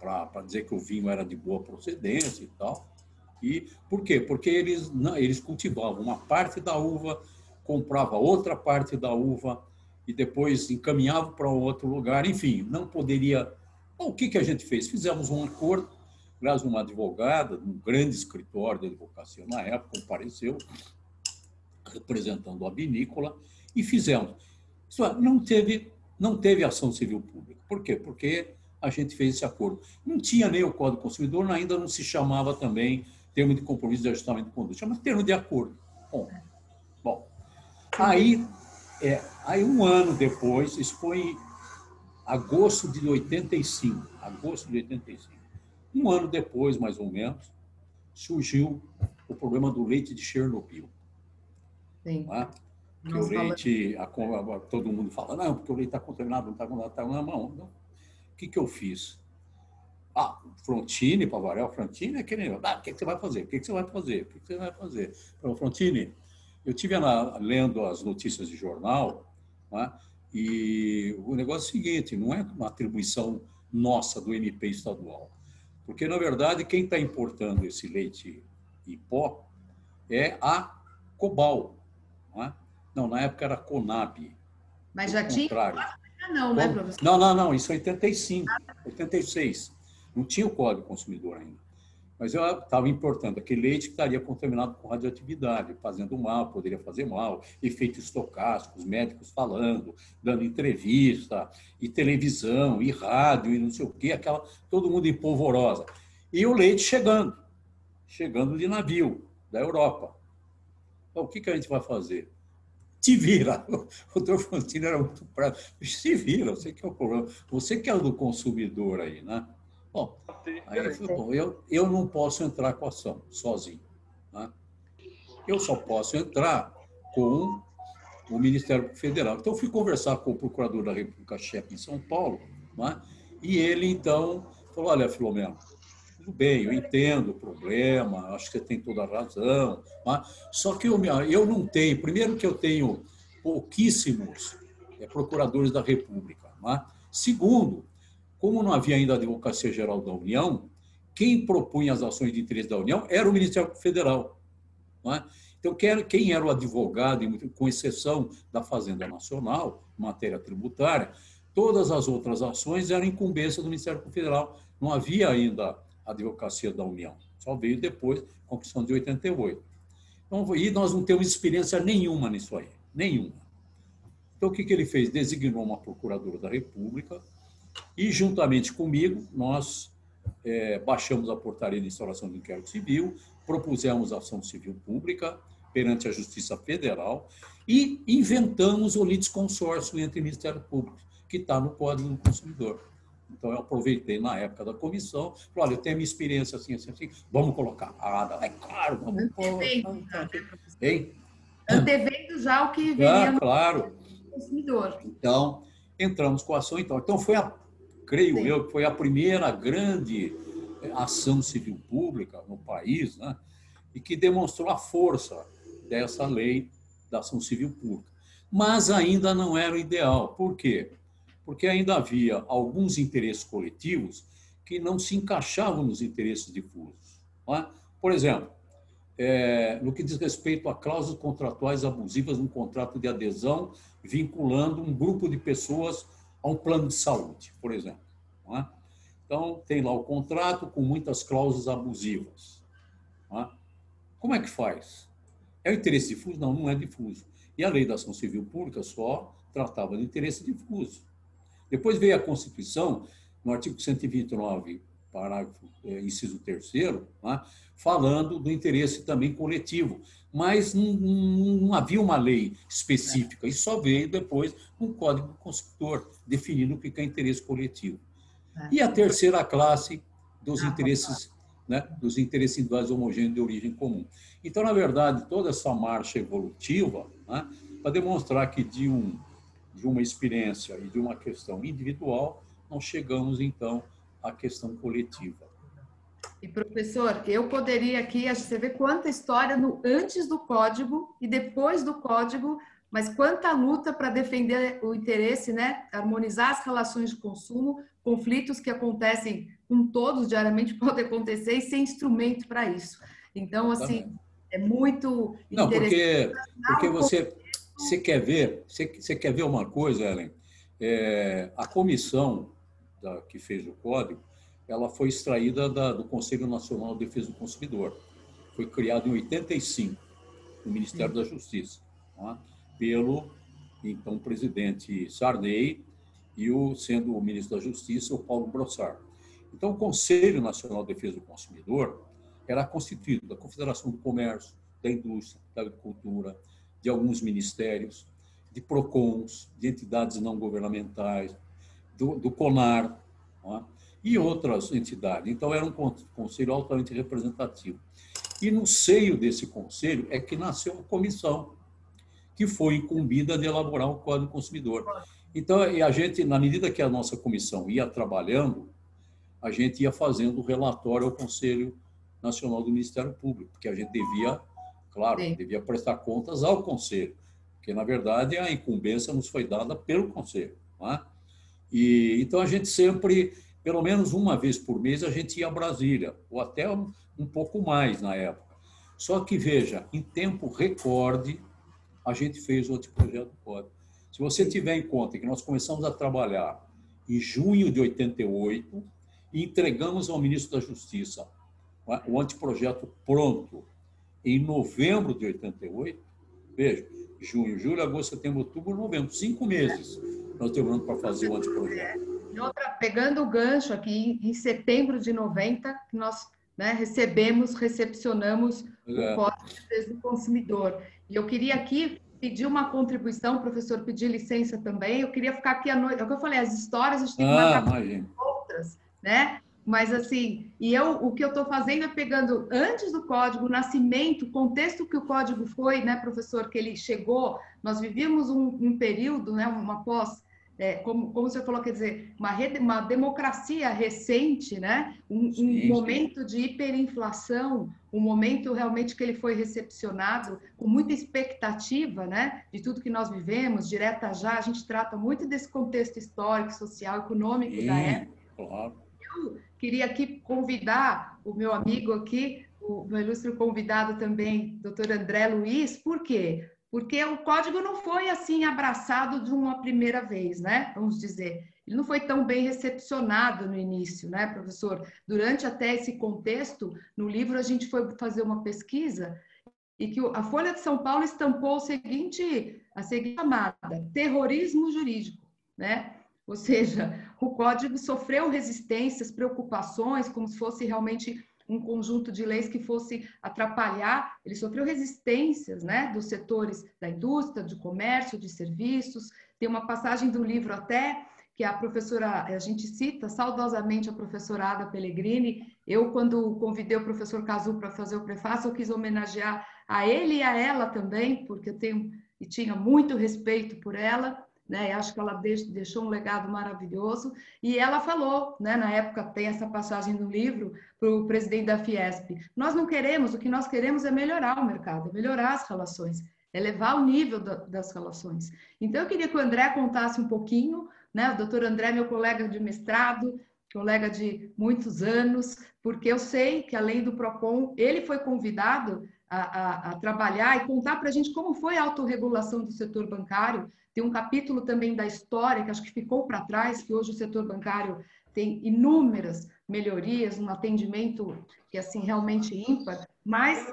para dizer que o vinho era de boa procedência e tal. E por quê? Porque eles, eles cultivavam uma parte da uva, comprava outra parte da uva, e depois encaminhava para outro lugar, enfim, não poderia. O que, que a gente fez? Fizemos um acordo, aliás, uma advogada, um grande escritório de advocacia na época, compareceu, representando a vinícola, e fizemos. Isso é, não teve, não teve ação civil pública. Por quê? Porque a gente fez esse acordo. Não tinha nem o Código Consumidor, ainda não se chamava também termo de compromisso de ajustamento de conduta, chama termo de acordo. Bom, bom aí, é, aí um ano depois, isso foi em agosto de 85, agosto de 85. Um ano depois, mais ou menos, surgiu o problema do leite de Chernobyl. Sim. Tá? Que o leite, a, a, todo mundo fala, não, porque o leite está contaminado, não está contaminado, está na mão. Não. O que, que eu fiz? Ah, Frontini, o Frontini é aquele ah, o que, que você vai fazer? O que, que você vai fazer? O que, que você vai fazer? Falou, Frontini, eu tive lendo as notícias de jornal, né, e o negócio é o seguinte, não é uma atribuição nossa do MP estadual, porque, na verdade, quem está importando esse leite em pó é a Cobal. Não, é? não na época era Conab. Mas já tinha? Não, né, professor? Não, não, não, isso é 85, 86. Não tinha o Código Consumidor ainda. Mas eu estava importando aquele leite que estaria contaminado com radioatividade, fazendo mal, poderia fazer mal, efeitos estocásticos, médicos falando, dando entrevista, e televisão, e rádio, e não sei o quê, aquela, todo mundo em polvorosa. E o leite chegando, chegando de navio, da Europa. Então, o que, que a gente vai fazer? Te vira. O doutor Fantino era muito prático. Se vira, você que é o problema. Você que é o do consumidor aí, né? Bom, aí bom, eu, eu não posso entrar com a ação sozinho. Né? Eu só posso entrar com o Ministério Federal. Então, eu fui conversar com o Procurador da República-Chefe em São Paulo, né? e ele, então, falou, olha, Filomeno, tudo bem, eu entendo o problema, acho que você tem toda a razão, né? só que eu, eu não tenho, primeiro que eu tenho pouquíssimos é, procuradores da República, né? segundo, como não havia ainda a Advocacia Geral da União, quem propunha as ações de interesse da União era o Ministério Federal. É? Então, quem era o advogado, com exceção da Fazenda Nacional, matéria tributária, todas as outras ações eram incumbência do Ministério Federal. Não havia ainda a Advocacia da União. Só veio depois, com a Constituição de 88. Então, e nós não temos experiência nenhuma nisso aí. Nenhuma. Então, o que, que ele fez? Designou uma procuradora da República, e, juntamente comigo, nós é, baixamos a portaria de instauração do inquérito civil, propusemos ação civil pública perante a Justiça Federal e inventamos o litisconsórcio entre Ministério Público, que está no Código do Consumidor. Então, eu aproveitei na época da comissão, falei, olha, eu tenho minha experiência assim, assim, assim, vamos colocar. Ah, é claro, vamos Antevendo, hein? Antevendo já o que viria ah, claro. consumidor. Então, entramos com a ação. Então, então foi a creio Sim. eu, que foi a primeira grande eh, ação civil pública no país, né? e que demonstrou a força dessa lei da ação civil pública. Mas ainda não era o ideal. Por quê? Porque ainda havia alguns interesses coletivos que não se encaixavam nos interesses difusos. É? Por exemplo, é, no que diz respeito a cláusulas contratuais abusivas num contrato de adesão vinculando um grupo de pessoas a um plano de saúde, por exemplo. É? Então, tem lá o contrato com muitas cláusulas abusivas. É? Como é que faz? É o interesse difuso? Não, não é difuso. E a lei da ação civil pública só tratava de interesse difuso. Depois veio a Constituição, no artigo 129, parágrafo, é, inciso 3 é? falando do interesse também coletivo. Mas não, não, havia uma lei específica, e só veio depois um Código do Consumidor, definindo o que é interesse coletivo. E a terceira classe dos ah, interesses, né, dos interesses individuais homogêneos de origem comum. Então, na verdade, toda essa marcha evolutiva, né, para demonstrar que de, um, de uma experiência e de uma questão individual, nós chegamos, então, à questão coletiva. E, professor, eu poderia aqui, você vê quanta história no antes do código e depois do código mas quanta luta para defender o interesse, né? Harmonizar as relações de consumo, conflitos que acontecem com todos diariamente podem acontecer e sem instrumento para isso. Então, assim, é muito Não, porque, porque você, você quer ver, você, você quer ver uma coisa, Ellen? É, a comissão da, que fez o código, ela foi extraída da, do Conselho Nacional de Defesa do Consumidor. Foi criado em 85, no Ministério da Justiça. É? pelo então presidente Sarney e o sendo o ministro da Justiça o Paulo Brossard. Então, o Conselho Nacional de Defesa do Consumidor era constituído da Confederação do Comércio, da Indústria, da Agricultura, de alguns ministérios, de PROCONs, de entidades não governamentais, do, do CONAR é? e outras entidades. Então, era um conselho altamente representativo. E no seio desse conselho é que nasceu a comissão, que foi incumbida de elaborar o Código do Consumidor. Então, a gente, na medida que a nossa comissão ia trabalhando, a gente ia fazendo o relatório ao Conselho Nacional do Ministério Público, porque a gente devia, claro, Sim. devia prestar contas ao Conselho, porque, na verdade, a incumbência nos foi dada pelo Conselho. É? E, então, a gente sempre, pelo menos uma vez por mês, a gente ia a Brasília, ou até um, pouco mais na época. Só que, veja, em tempo recorde, a gente fez o anteprojeto do código. Se você tiver em conta que nós começamos a trabalhar em junho de 88 e entregamos ao ministro da Justiça o anteprojeto pronto em novembro de 88, veja, junho, julho, agosto, setembro, outubro, novembro, cinco meses nós demoramos para fazer o anteprojeto. Outra, pegando o gancho aqui, em setembro de 90, nós né, recebemos, recepcionamos é. o Código do Consumidor. E eu queria aqui pedir uma contribuição, professor, pedir licença também. Eu queria ficar aqui à noite. É o que eu falei, as histórias a gente tem que ah, marcar outras, né? Mas assim, e eu o que eu estou fazendo é pegando antes do código, o nascimento, o contexto que o código foi, né, professor, que ele chegou. Nós vivíamos um, um período, né, uma pós é, como, como você falou, quer dizer, uma, rede, uma democracia recente, né? um, um momento de hiperinflação, um momento realmente que ele foi recepcionado com muita expectativa né? de tudo que nós vivemos, direta já, a gente trata muito desse contexto histórico, social, econômico sim, da época. Claro. Queria aqui convidar o meu amigo aqui, o meu ilustre convidado também, doutor André Luiz, por quê? porque o código não foi assim abraçado de uma primeira vez, né? Vamos dizer, ele não foi tão bem recepcionado no início, né, professor? Durante até esse contexto, no livro a gente foi fazer uma pesquisa e que a Folha de São Paulo estampou o seguinte, a seguinte chamada: terrorismo jurídico, né? Ou seja, o código sofreu resistências, preocupações, como se fosse realmente um conjunto de leis que fosse atrapalhar, ele sofreu resistências né, dos setores da indústria, do comércio, de serviços. Tem uma passagem do livro até que a professora, a gente cita saudosamente a professora Ada Pellegrini. Eu, quando convidei o professor Cazu para fazer o prefácio, eu quis homenagear a ele e a ela também, porque eu tenho e tinha muito respeito por ela né? Acho que ela deixou um legado maravilhoso. E ela falou, né? Na época tem essa passagem no livro para o presidente da Fiesp. Nós não queremos, o que nós queremos é melhorar o mercado, melhorar as relações, elevar o nível das relações. Então eu queria que o André contasse um pouquinho, né? O doutor André, meu colega de mestrado, colega de muitos anos, porque eu sei que além do Procon, ele foi convidado a, a, a trabalhar e contar para a gente como foi a autorregulação do setor bancário tem um capítulo também da história, que acho que ficou para trás, que hoje o setor bancário tem inúmeras melhorias, um atendimento que assim realmente ímpar, mas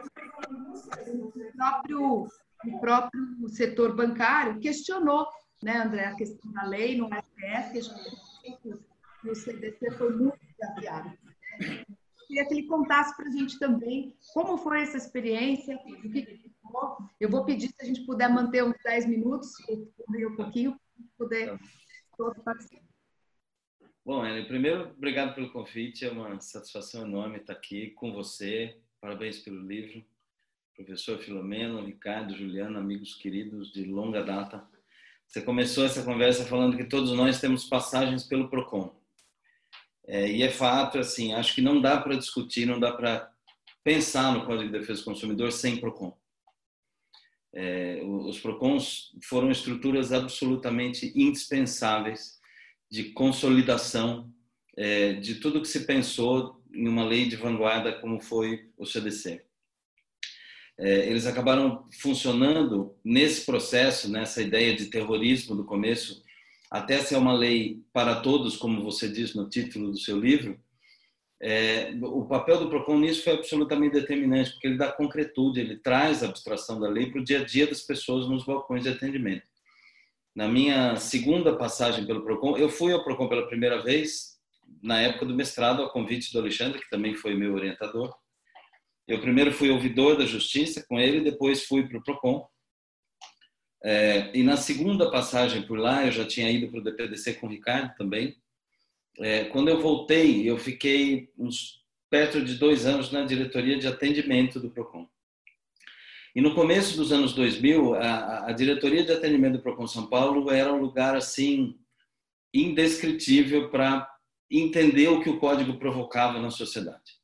o próprio, o próprio setor bancário questionou, né, André, a questão da lei no STF, no CDC foi muito desafiado. Queria que ele contasse para a gente também como foi essa experiência, o que eu vou pedir se a gente puder manter uns 10 minutos, um pouquinho, para poder todos participar. Bom, Ellen, primeiro, obrigado pelo convite. É uma satisfação enorme estar aqui com você. Parabéns pelo livro. Professor Filomeno, Ricardo, Juliano, amigos queridos de longa data. Você começou essa conversa falando que todos nós temos passagens pelo PROCON. É, e é fato, assim, acho que não dá para discutir, não dá para pensar no Código de Defesa do Consumidor sem PROCON. É, os PROCONs foram estruturas absolutamente indispensáveis de consolidação é, de tudo que se pensou em uma lei de vanguarda como foi o CDC. É, eles acabaram funcionando nesse processo, nessa ideia de terrorismo do começo, até ser uma lei para todos, como você diz no título do seu livro, é, o papel do PROCON nisso foi absolutamente determinante, porque ele dá concretude, ele traz a abstração da lei para o dia a dia das pessoas nos balcões de atendimento. Na minha segunda passagem pelo Procon, eu fui ao Procon pela primeira vez na época do mestrado, a convite do Alexandre, que também foi meu orientador. Eu primeiro fui ouvidor da Justiça com ele, depois fui para o Procon. É, e na segunda passagem por lá, eu já tinha ido para o DPDC com o Ricardo também. É, quando eu voltei, eu fiquei uns perto de dois anos na diretoria de atendimento do Procon. E no começo dos anos 2000, a, a diretoria de atendimento do Procon São Paulo era um lugar assim indescritível para entender o que o código provocava na sociedade.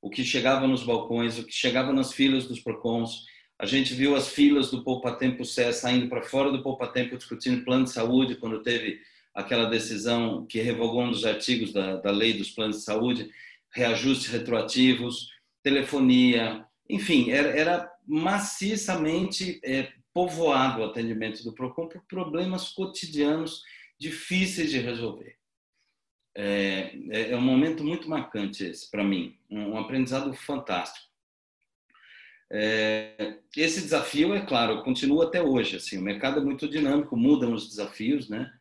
O que chegava nos balcões, o que chegava nas filas dos Procons, a gente viu as filas do Poupa Tempo SE saindo para fora do Poupa Tempo discutindo plano de saúde, quando teve aquela decisão que revogou um dos artigos da, da lei dos planos de saúde, reajustes retroativos, telefonia, enfim, era, era maciçamente é, povoado o atendimento do PROCON por problemas cotidianos difíceis de resolver. É, é, é um momento muito marcante esse para mim, um aprendizado fantástico. É, esse desafio, é claro, continua até hoje. Assim, o mercado é muito dinâmico, mudam os desafios, né?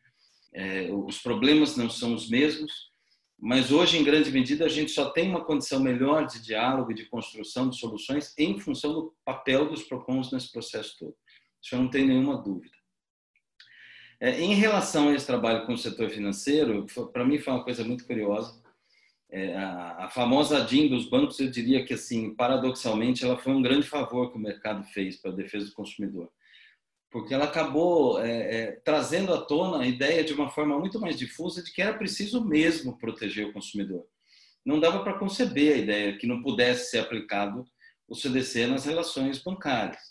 É, os problemas não são os mesmos, mas hoje, em grande medida, a gente só tem uma condição melhor de diálogo e de construção de soluções em função do papel dos PROCONs nesse processo todo. Isso eu não tenho nenhuma dúvida. É, em relação a esse trabalho com o setor financeiro, para mim foi uma coisa muito curiosa é, a, a, famosa DIN dos bancos, eu diria que, assim, paradoxalmente, ela foi um grande favor que o mercado fez para a defesa do consumidor. Porque ela acabou é, é, trazendo à tona a ideia de uma forma muito mais difusa de que era preciso mesmo proteger o consumidor. Não dava para conceber a ideia que não pudesse ser aplicado o CDC nas relações bancárias,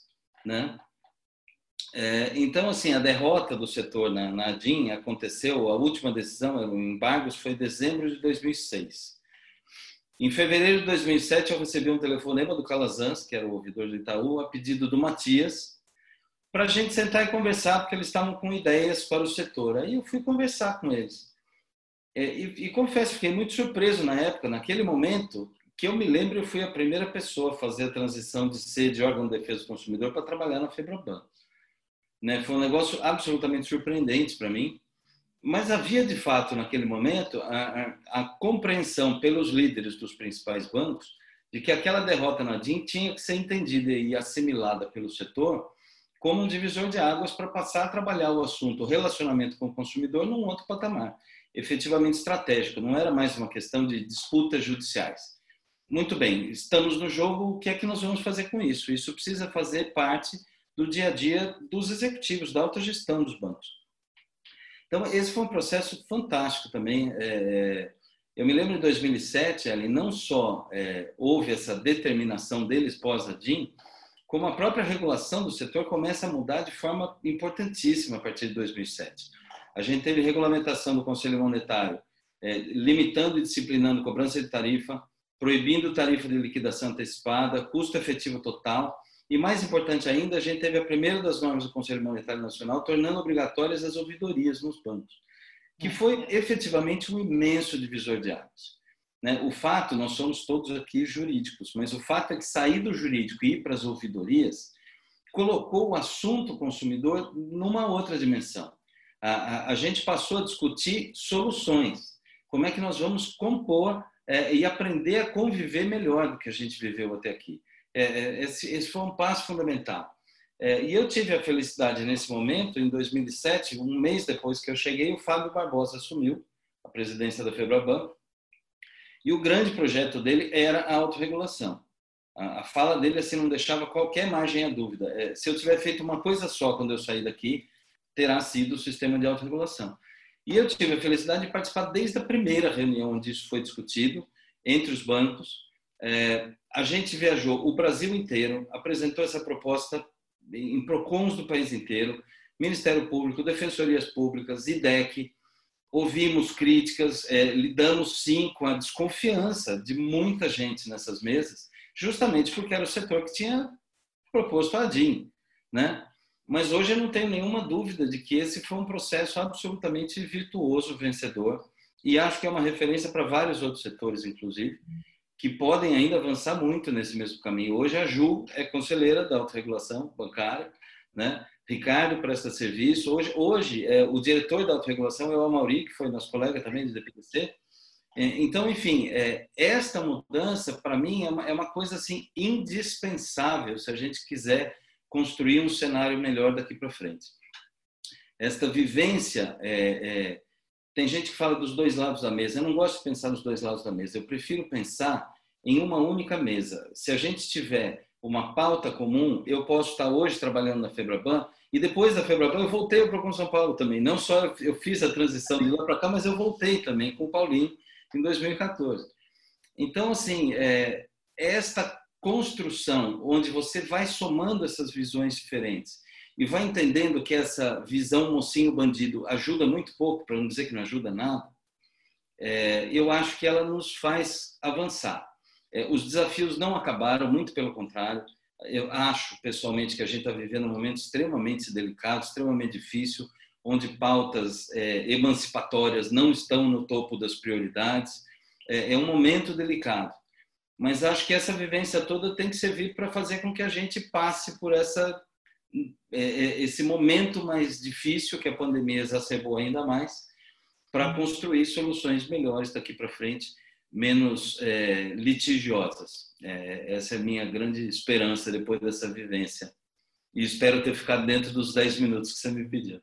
né? É, então, assim, a derrota do setor na, na ADIM aconteceu, a última decisão, o embargos, foi em dezembro de 2006. Em fevereiro de 2007, eu recebi um telefonema do Calazans, que era o ouvidor do Itaú, a pedido do Matias, para a gente sentar e conversar, porque eles estavam com ideias para o setor. Aí eu fui conversar com eles. É, e, e confesso, fiquei muito surpreso na época, naquele momento, que eu me lembro, eu fui a primeira pessoa a fazer a transição de ser de órgão de defesa do consumidor para trabalhar na Febraban. Né? Foi um negócio absolutamente surpreendente para mim. Mas havia, de fato, naquele momento, a, a, a, compreensão pelos líderes dos principais bancos de que aquela derrota na DIN tinha que ser entendida e assimilada pelo setor como um divisor de águas para passar a trabalhar o assunto, o relacionamento com o consumidor, num outro patamar, efetivamente estratégico. Não era mais uma questão de disputas judiciais. Muito bem, estamos no jogo, o que é que nós vamos fazer com isso? Isso precisa fazer parte do dia a dia dos executivos, da alta gestão dos bancos. Então, esse foi um processo fantástico também. É, é eu me lembro em 2007, ali não só é, houve essa determinação deles pós-ADIM, como a própria regulação do setor começa a mudar de forma importantíssima a partir de 2007. A gente teve regulamentação do Conselho Monetário, é, limitando e disciplinando cobrança de tarifa, proibindo tarifa de liquidação antecipada, custo efetivo total, e mais importante ainda, a gente teve a primeira das normas do Conselho Monetário Nacional tornando obrigatórias as ouvidorias nos bancos, que é. foi efetivamente um imenso divisor de águas. Né? O fato, nós somos todos aqui jurídicos, mas o fato é que sair do jurídico e ir para as ouvidorias colocou o assunto consumidor numa outra dimensão. A, a, a gente passou a discutir soluções. Como é que nós vamos compor é, e aprender a conviver melhor do que a gente viveu até aqui. É, é, esse, esse, foi um passo fundamental. É, e eu tive a felicidade nesse momento, em 2007, um mês depois que eu cheguei, o Fábio Barbosa assumiu a presidência da Febraban. E o grande projeto dele era a autorregulação. A, a fala dele assim não deixava qualquer margem à dúvida. É, se eu tiver feito uma coisa só quando eu sair daqui, terá sido o sistema de autorregulação. E eu tive a felicidade de participar desde a primeira reunião onde isso foi discutido entre os bancos, é, a gente viajou o Brasil inteiro, apresentou essa proposta em PROCONs do país inteiro, Ministério Público, Defensorias Públicas, IDEC, ouvimos críticas, é, lidamos sim com a desconfiança de muita gente nessas mesas, justamente porque era o setor que tinha proposto a DIN, né? Mas hoje eu não tenho nenhuma dúvida de que esse foi um processo absolutamente virtuoso, vencedor, e acho que é uma referência para vários outros setores, inclusive, que podem ainda avançar muito nesse mesmo caminho. Hoje a Ju é conselheira da autorregulação bancária, né? Ricardo presta serviço. Hoje, hoje é, o diretor da autorregulação é o Amauri, que foi nosso colega também do DPDC. É, então, enfim, é, esta mudança, para mim, é uma, é uma coisa assim indispensável se a gente quiser construir um cenário melhor daqui para frente. Esta vivência, é, é, tem gente que fala dos dois lados da mesa. Eu não gosto de pensar nos dois lados da mesa. Eu prefiro pensar em uma única mesa. Se a gente tiver uma pauta comum, eu posso estar hoje trabalhando na Febraban e depois da Febraban eu voltei para o São Paulo também. Não só eu fiz a transição de lá para cá, mas eu voltei também com o Paulinho em 2014. Então, assim, é, esta construção onde você vai somando essas visões diferentes e vai entendendo que essa visão mocinho bandido ajuda muito pouco, para não dizer que não ajuda nada, é, eu acho que ela nos faz avançar. É, os desafios não acabaram, muito pelo contrário. Eu acho, pessoalmente, que a gente está vivendo um momento extremamente delicado, extremamente difícil, onde pautas é, emancipatórias não estão no topo das prioridades. É, é, um momento delicado. Mas acho que essa vivência toda tem que servir para fazer com que a gente passe por essa, é, é, esse momento mais difícil que a pandemia exacerbou ainda mais, para construir soluções melhores daqui para frente menos é, litigiosas. É, essa é a minha grande esperança depois dessa vivência. E espero ter ficado dentro dos 10 minutos que você me pediu.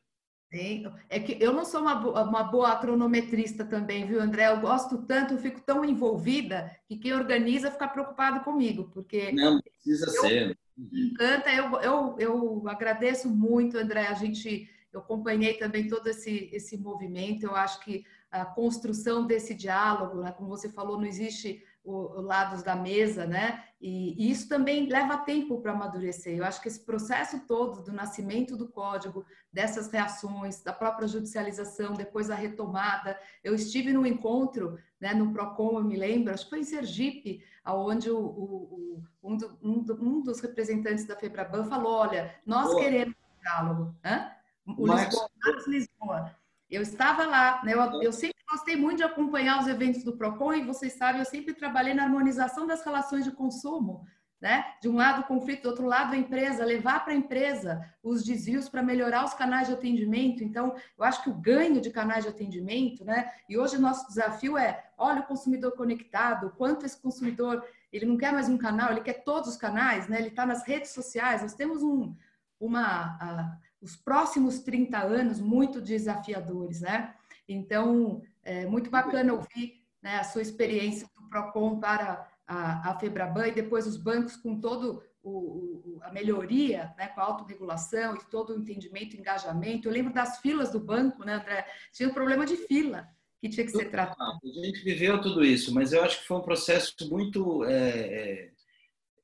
É que eu não sou uma, boa, uma boa cronometrista também, viu, André? Eu gosto tanto, eu fico tão envolvida que quem organiza fica preocupado comigo, porque. Não, precisa eu, ser. Encanta, eu, eu, eu agradeço muito, André. A gente, eu acompanhei também todo esse, esse movimento. Eu acho que a construção desse diálogo, né? como você falou, não existe o, o lados da mesa, né? E, e isso também leva tempo para amadurecer. Eu acho que esse processo todo do nascimento do código, dessas reações, da própria judicialização, depois a retomada. Eu estive num encontro, né, no Procon, eu me lembro, acho que foi em Sergipe, onde o, o, um, do, um, do, um, dos representantes da Febraban falou: olha, nós queremos diálogo. Né? O Mas... Lisboa, Lisboa eu estava lá, né? Eu, eu, sempre gostei muito de acompanhar os eventos do Procon e vocês sabem, eu sempre trabalhei na harmonização das relações de consumo, né? De um lado o conflito, do outro lado a empresa, levar para a empresa os desvios para melhorar os canais de atendimento. Então, eu acho que o ganho de canais de atendimento, né? E hoje o nosso desafio é, olha o consumidor conectado, quanto esse consumidor, ele não quer mais um canal, ele quer todos os canais, né? Ele está nas redes sociais. Nós temos um, uma os próximos 30 anos muito desafiadores, né? Então, é muito bacana ouvir né, a sua experiência do PROCON para a, a Febraban e depois os bancos com todo o, o, a melhoria, né, com a autorregulação e todo o entendimento, engajamento. Eu lembro das filas do banco, né, André? Tinha um problema de fila que tinha que ser tratado. A gente viveu tudo isso, mas eu acho que foi um processo muito é, é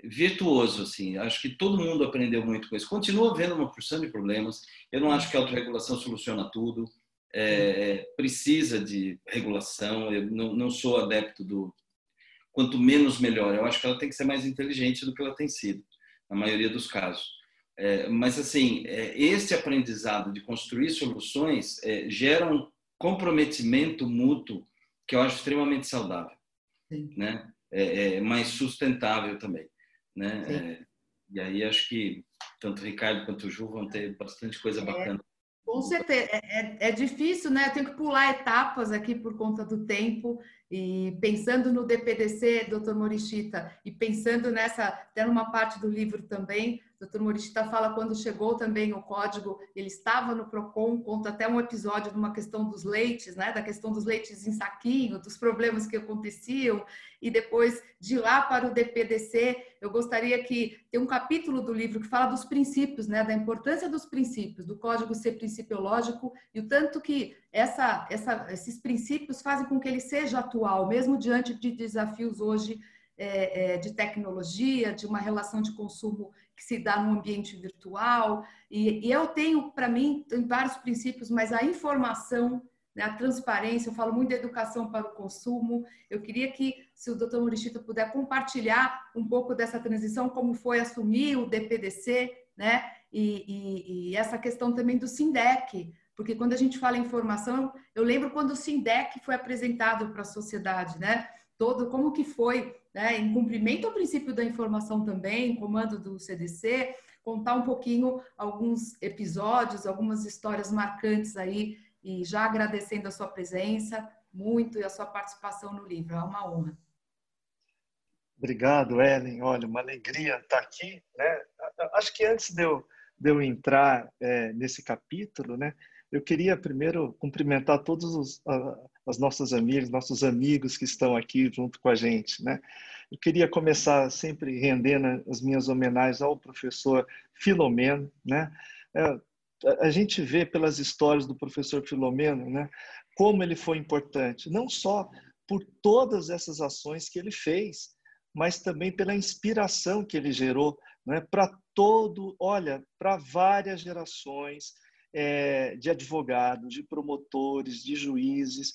virtuoso, assim. Acho que todo mundo aprendeu muito com isso. Continua havendo uma porção de problemas. Eu não acho que a autorregulação soluciona tudo. É, precisa de regulação. Eu não, não sou adepto do quanto menos melhor. Eu acho que ela tem que ser mais inteligente do que ela tem sido, na maioria dos casos. É, mas, assim, é, esse aprendizado de construir soluções é, gera um comprometimento mútuo que eu acho extremamente saudável, Sim. né? É, é mais sustentável também né? É, e aí acho que tanto o Ricardo quanto o Ju vão ter bastante coisa é, bacana. Com certeza, é, é, é, difícil, né? Eu tenho que pular etapas aqui por conta do tempo e pensando no DPDC, doutor Morishita, e pensando nessa, até numa parte do livro também, Dr. Morishita fala quando chegou também o código, ele estava no Procon, conta até um episódio de uma questão dos leites, né, da questão dos leites em saquinho, dos problemas que aconteciam, e depois de lá para o DPDC, eu gostaria que tem um capítulo do livro que fala dos princípios, né, da importância dos princípios, do código ser principiológico e o tanto que essa, essa, esses princípios fazem com que ele seja atual, mesmo diante de desafios hoje é, é, de tecnologia, de uma relação de consumo que se dá no ambiente virtual. E, e eu tenho, para mim, vários princípios, mas a informação, né, a transparência, eu falo muito de educação para o consumo. Eu queria que, se o doutor Murichita puder compartilhar um pouco dessa transição, como foi assumir o DPDC, né? E, e, e essa questão também do SINDEC, porque quando a gente fala em informação, eu lembro quando o SINDEC foi apresentado para a sociedade, né? Todo, como que foi né, em cumprimento ao princípio da informação também, comando do CDC, contar um pouquinho alguns episódios, algumas histórias marcantes aí, e já agradecendo a sua presença muito e a sua participação no livro. É uma honra. Obrigado, Ellen. Olha, uma alegria estar aqui. Né? Acho que antes de eu, de eu entrar é, nesse capítulo, né, eu queria primeiro cumprimentar todos os, as nossas amigas, nossos amigos que estão aqui junto com a gente, né? Eu queria começar sempre rendendo as minhas homenagens ao professor Filomeno, né? É, a gente vê pelas histórias do professor Filomeno, né, como ele foi importante, não só por todas essas ações que ele fez, mas também pela inspiração que ele gerou né, para todo, olha, para várias gerações é, de advogados, de promotores, de juízes,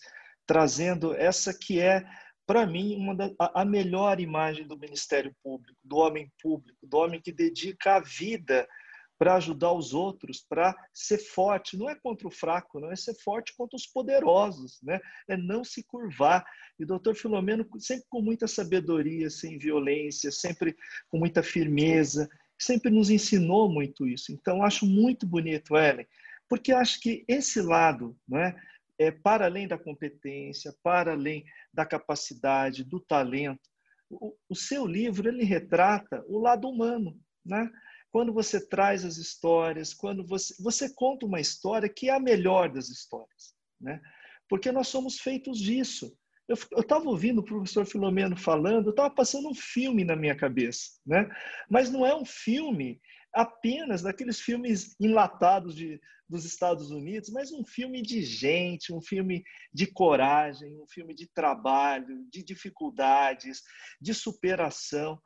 trazendo essa que é, para mim, uma da, a melhor imagem do Ministério Público, do homem público, do homem que dedica a vida para ajudar os outros, para ser forte. Não é contra o fraco, não é ser forte contra os poderosos, né? É não se curvar. E o doutor Filomeno, sempre com muita sabedoria, sem violência, sempre com muita firmeza, sempre nos ensinou muito isso. Então, acho muito bonito, Ellen, porque acho que esse lado, não é? É, para além da competência, para além da capacidade, do talento. O, o seu livro ele retrata o lado humano, né? Quando você traz as histórias, quando você você conta uma história que é a melhor das histórias, né? Porque nós somos feitos disso. Eu estava ouvindo o professor Filomeno falando, eu estava passando um filme na minha cabeça, né? Mas não é um filme apenas daqueles filmes enlatados de, dos Estados Unidos, mas um filme de gente, um filme de coragem, um filme de trabalho, de dificuldades, de superação,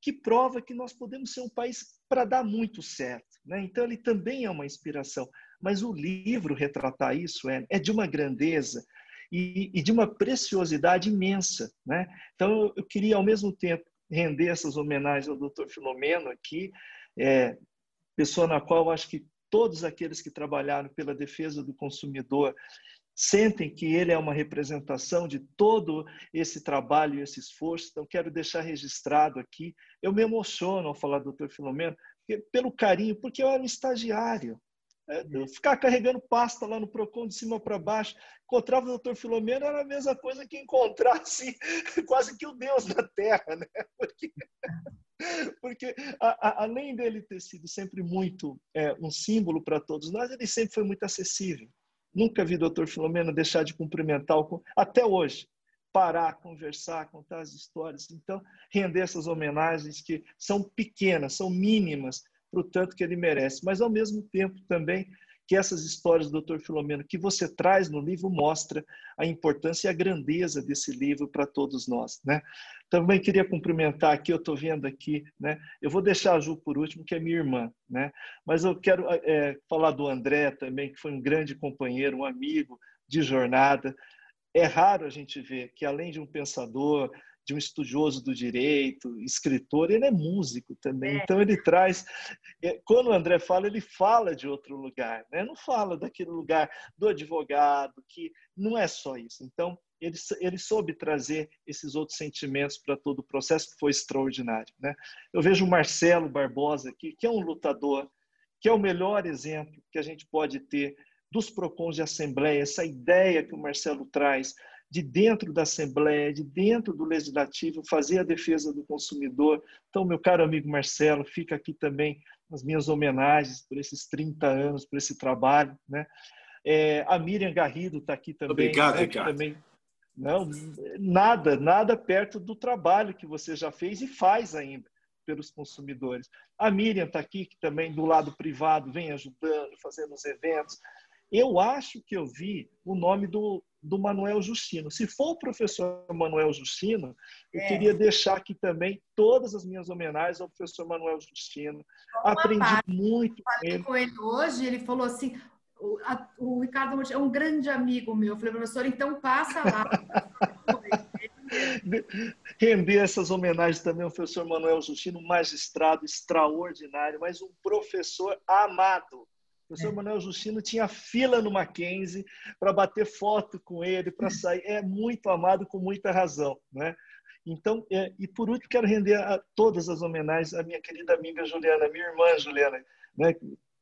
que prova que nós podemos ser um país para dar muito certo. Né? Então, ele também é uma inspiração. Mas o livro retratar isso é, é de uma grandeza e, e, de uma preciosidade imensa. Né? Então, eu queria, ao mesmo tempo, render essas homenagens ao Dr. Filomeno aqui, é, pessoa na qual acho que todos aqueles que trabalharam pela defesa do consumidor sentem que ele é uma representação de todo esse trabalho e esse esforço. Então, quero deixar registrado aqui. Eu me emociono ao falar do Dr. Filomeno, pelo carinho, porque eu era um estagiário. É, ficar carregando pasta lá no PROCON de cima para baixo, encontrava o doutor Filomeno, era a mesma coisa que encontrar assim, quase que o Deus na Terra, né? Porque, porque a, a, além dele ter sido sempre muito é, um símbolo para todos nós, ele sempre foi muito acessível. Nunca vi o doutor Filomeno deixar de cumprimentar, até hoje, parar, conversar, contar as histórias. Então, render essas homenagens que são pequenas, são mínimas, para o tanto que ele merece. Mas, ao mesmo tempo, também que essas histórias do. Filomeno que você traz no livro mostra a importância e a grandeza desse livro para todos nós, né? Também queria cumprimentar aqui, eu estou vendo aqui, né? Eu vou deixar a Ju por último, que é minha irmã, né? Mas eu quero é, falar do André também, que foi um grande companheiro, um amigo de jornada. É raro a gente ver que além de um pensador, de um estudioso do direito, escritor, ele é músico também. É. Então ele traz, é, quando o André fala, ele fala de outro lugar, né? Não fala daquele lugar do advogado, que não é só isso. Então ele, ele soube trazer esses outros sentimentos para todo o processo que foi extraordinário, né? Eu vejo o Marcelo Barbosa aqui, que é um lutador, que é o melhor exemplo que a gente pode ter dos PROCONs de Assembleia, essa ideia que o Marcelo traz de dentro da Assembleia, de dentro do Legislativo, fazer a defesa do consumidor. Então, meu caro amigo Marcelo, fica aqui também as minhas homenagens por esses 30 anos, por esse trabalho. Né? É, a Miriam Garrido está aqui também. Obrigado, né, Ricardo. Também, não, nada, nada perto do trabalho que você já fez e faz ainda pelos consumidores. A Miriam está aqui, que também do lado privado vem ajudando, fazendo os eventos. Eu acho que eu vi o nome do do Manuel Justino. Se for o professor Manuel Justino, eu é. queria deixar aqui também todas as minhas homenagens ao professor Manuel Justino. Uma Aprendi parte. muito com ele. com ele hoje, ele falou assim, o, a, o Ricardo é um grande amigo meu. Eu falei, professor, então passa lá. Render essas homenagens também ao professor Manuel Justino, um magistrado extraordinário, mas um professor amado o professor é. Manuel Justino tinha fila no Mackenzie para bater foto com ele, para sair. É muito amado com muita razão. Né? Então, é, e por último, quero render a todas as homenagens à minha querida amiga Juliana, minha irmã Juliana, né,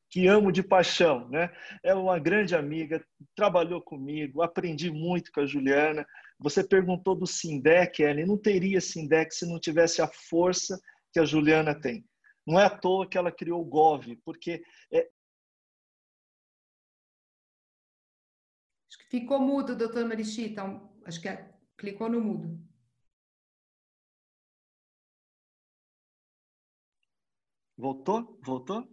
que amo de paixão. Né? É uma grande amiga, trabalhou comigo, aprendi muito com a Juliana. Você perguntou do Sindec, Ellen, não teria Sindec se não tivesse a força que a Juliana tem. Não é à toa que ela criou o GOV, porque é, Ficou mudo, doutor Marichita. Então, acho que é, clicou no mudo. Voltou? Voltou?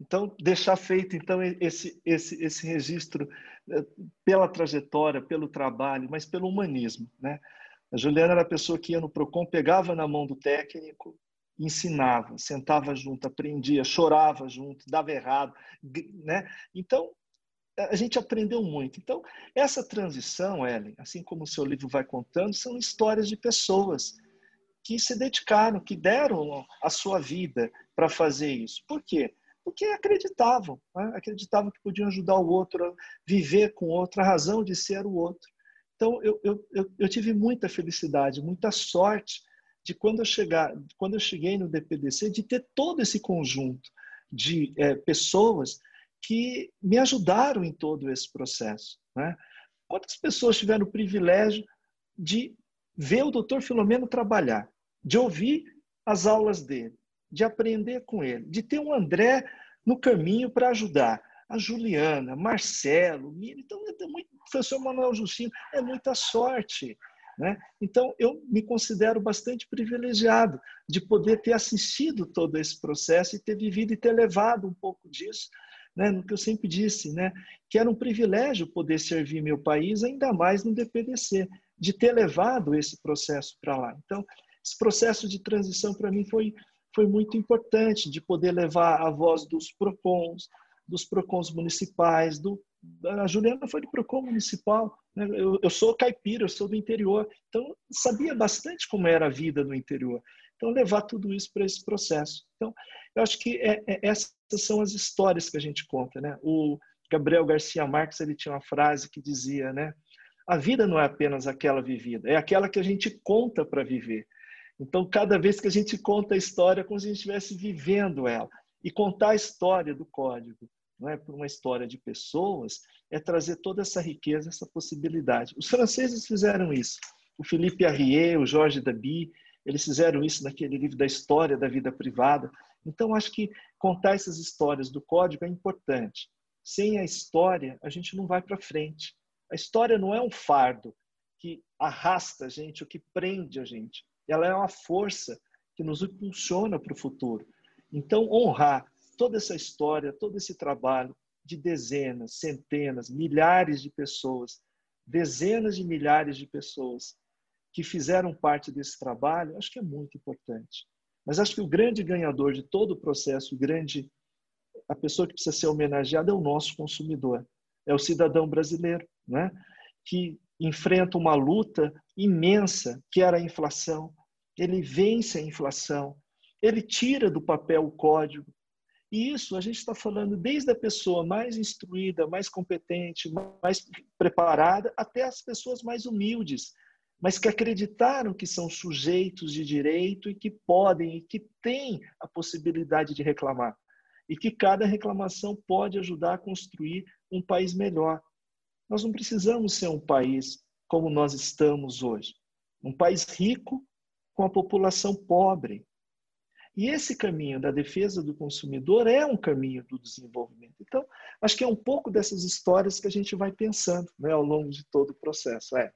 Então, deixar feito então esse, esse, esse registro eh, pela trajetória, pelo trabalho, mas pelo humanismo. Né? A Juliana era a pessoa que ia no PROCON, pegava na mão do técnico, ensinava, sentava junto, aprendia, chorava junto, dava errado. Né? Então, a gente aprendeu muito. Então, essa transição, Ellen, assim como o seu livro vai contando, são histórias de pessoas que se dedicaram, que deram a sua vida para fazer isso. Por quê? Porque acreditavam, né? acreditavam que podiam ajudar o outro a viver com outra razão de ser o outro. Então, eu, eu, eu, eu tive muita felicidade, muita sorte de quando eu, chegar, quando eu cheguei no DPDC, de ter todo esse conjunto de é, pessoas que me ajudaram em todo esse processo. Né? Quantas pessoas tiveram o privilégio de ver o doutor Filomeno trabalhar, de ouvir as aulas dele, de aprender com ele, de ter um André no caminho para ajudar, a Juliana, Marcelo, Miriam, então, é muito, professor Manuel Justino, é muita sorte. Né? Então, eu me considero bastante privilegiado de poder ter assistido todo esse processo e ter vivido e ter levado um pouco disso né, no que eu sempre disse, né, que era um privilégio poder servir meu país, ainda mais no DPDC, de ter levado esse processo para lá. Então, esse processo de transição para mim foi, foi muito importante, de poder levar a voz dos PROCONs, dos PROCONs municipais, do, a Juliana foi do PROCON municipal, né? eu, eu sou caipira, eu sou do interior, então sabia bastante como era a vida no interior. Então, levar tudo isso para esse processo. Então, eu acho que é, é, essas são as histórias que a gente conta. Né? O Gabriel Garcia Marques ele tinha uma frase que dizia, né? A vida não é apenas aquela vivida, é aquela que a gente conta para viver. Então, cada vez que a gente conta a história, é como se a gente estivesse vivendo ela. E contar a história do código, não é por uma história de pessoas, é trazer toda essa riqueza, essa possibilidade. Os franceses fizeram isso. O Philippe Arrier, o Jorge Dabi, eles fizeram isso naquele livro da história da vida privada. Então, acho que contar essas histórias do código é importante. Sem a história, a gente não vai para frente. A história não é um fardo que arrasta a gente, ou que prende a gente. Ela é uma força que nos impulsiona para o futuro. Então, honrar toda essa história, todo esse trabalho de dezenas, centenas, milhares de pessoas, dezenas de milhares de pessoas que fizeram parte desse trabalho, acho que é muito importante. Mas acho que o grande ganhador de todo o processo, o grande, a pessoa que precisa ser homenageada é o nosso consumidor, é o cidadão brasileiro, né? que enfrenta uma luta imensa, que era a inflação. Ele vence a inflação, ele tira do papel o código. E isso a gente está falando desde a pessoa mais instruída, mais competente, mais preparada, até as pessoas mais humildes, mas que acreditaram que são sujeitos de direito e que podem e que têm a possibilidade de reclamar. E que cada reclamação pode ajudar a construir um país melhor. Nós não precisamos ser um país como nós estamos hoje. Um país rico com a população pobre. E esse caminho da defesa do consumidor é um caminho do desenvolvimento. Então, acho que é um pouco dessas histórias que a gente vai pensando né, ao longo de todo o processo. É.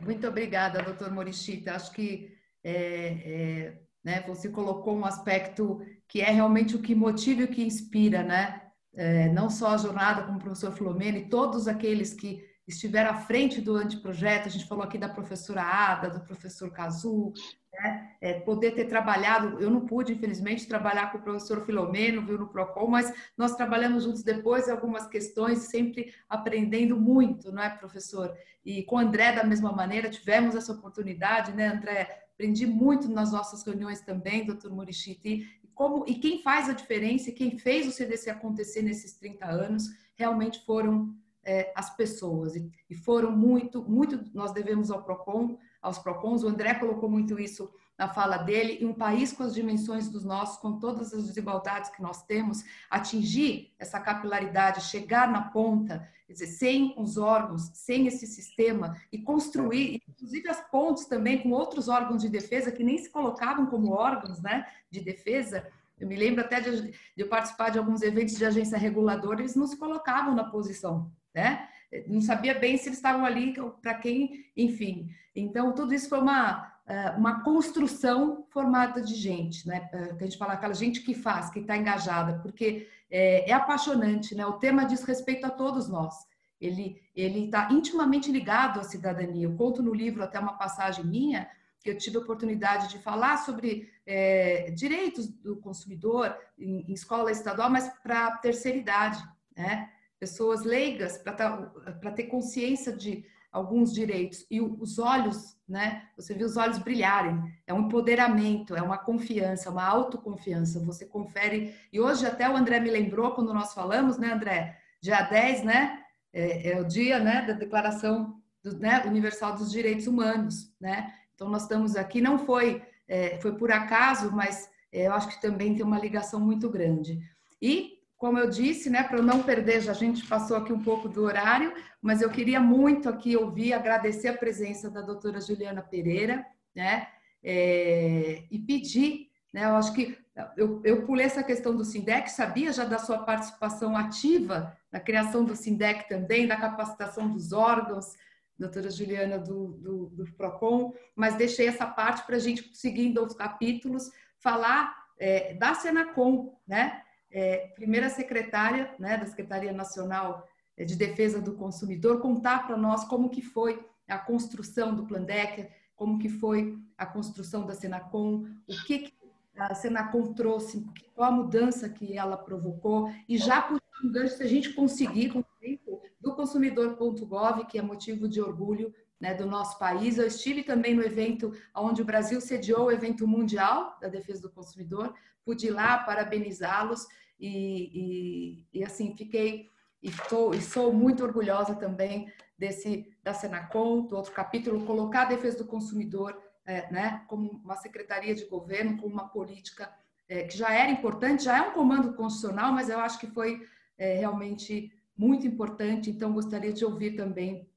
Muito obrigada, doutor Morishita. Acho que é, é, né, você colocou um aspecto que é realmente o que motiva e o que inspira, né? É, não só a jornada com o professor Filomeno e todos aqueles que estiveram à frente do anteprojeto, a gente falou aqui da professora Ada, do professor Cazu, né? É, poder ter trabalhado, eu não pude, infelizmente, trabalhar com o professor Filomeno, viu, no PROCON, mas nós trabalhamos juntos depois algumas questões, sempre aprendendo muito, não é, professor? E com o André, da mesma maneira, tivemos essa oportunidade, né, André? Aprendi muito nas nossas reuniões também, doutor Morichiti, e, como, e quem faz a diferença, quem fez o CDC acontecer nesses 30 anos, realmente foram é, as pessoas, e, e foram muito, muito, nós devemos ao PROCON, aos PROCONs. O André colocou muito isso na fala dele, em um país com as dimensões dos nossos, com todas as desigualdades que nós temos, atingir essa capilaridade, chegar na ponta, dizer, sem os órgãos, sem esse sistema, e construir, inclusive as pontes também com outros órgãos de defesa que nem se colocavam como órgãos né, de defesa. Eu me lembro até de, de participar de alguns eventos de agência reguladora, eles não se colocavam na posição, né? Não sabia bem se eles estavam ali para quem, enfim. Então, tudo isso foi uma, é, uma construção formada de gente, né? É, que a gente fala aquela gente que faz, que está engajada, porque é, é, apaixonante, né? O tema diz respeito a todos nós. Ele ele está intimamente ligado à cidadania. Eu conto no livro até uma passagem minha que eu tive a oportunidade de falar sobre é, direitos do consumidor em, em escola estadual, mas para terceira idade, né? Pessoas leigas para tá, ter consciência de alguns direitos e os olhos, né? Você viu os olhos brilharem. É um empoderamento, é uma confiança, uma autoconfiança. Você confere. E hoje até o André me lembrou quando nós falamos, né, André? Dia 10, né? É, é o dia, né, da Declaração do, né, Universal dos Direitos Humanos, né? Então nós estamos aqui. Não foi é, foi por acaso, mas é, eu acho que também tem uma ligação muito grande. E como eu disse, né, para não perder, já a gente passou aqui um pouco do horário, mas eu queria muito aqui ouvir, agradecer a presença da doutora Juliana Pereira, né, é, e pedir, né, eu acho que eu, eu pulei essa questão do SINDEC, sabia já da sua participação ativa na criação do SINDEC também, da capacitação dos órgãos, doutora Juliana do, do, do PROCON, mas deixei essa parte para a gente, seguindo os capítulos, falar é, da Senacom, né, é, primeira secretária né, da Secretaria Nacional é, de Defesa do Consumidor, contar para nós como que foi a construção do Plan Decker, como que foi a construção da Senacom, o que, que a Senacom trouxe, qual a mudança que ela provocou, e já por um gancho, se a gente conseguir com o tempo, do consumidor.gov, que é motivo de orgulho né, do nosso país. Eu estive também no evento onde o Brasil sediou o evento mundial da defesa do consumidor, pude ir lá parabenizá-los e, e, e, assim fiquei e, tô, e sou muito orgulhosa também desse da Senacom, do outro capítulo, colocar a defesa do consumidor é, né, como uma secretaria de governo, como uma política é, que já era importante, já é um comando constitucional, mas eu acho que foi é, realmente muito importante. Então gostaria de ouvir também,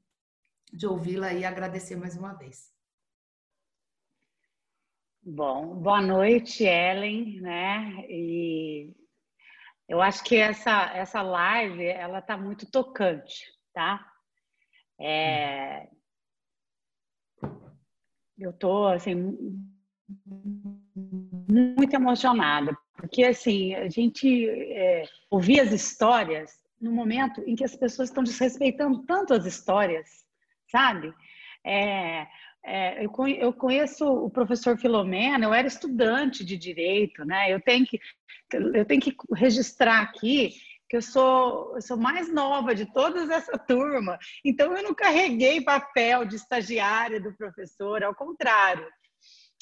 de ouvi-la e agradecer mais uma vez. Bom, boa noite, Ellen, né? E eu acho que essa, essa live, ela tá muito tocante, tá? É... Eu tô, assim, muito emocionada, porque, assim, a gente é, ouvir as histórias no momento em que as pessoas estão desrespeitando tanto as histórias, sabe? É, é, eu conheço o professor Filomena, eu era estudante de direito, né? Eu tenho que, eu tenho que registrar aqui que eu sou, eu sou mais nova de toda essa turma, então eu não carreguei papel de estagiária do professor, ao contrário.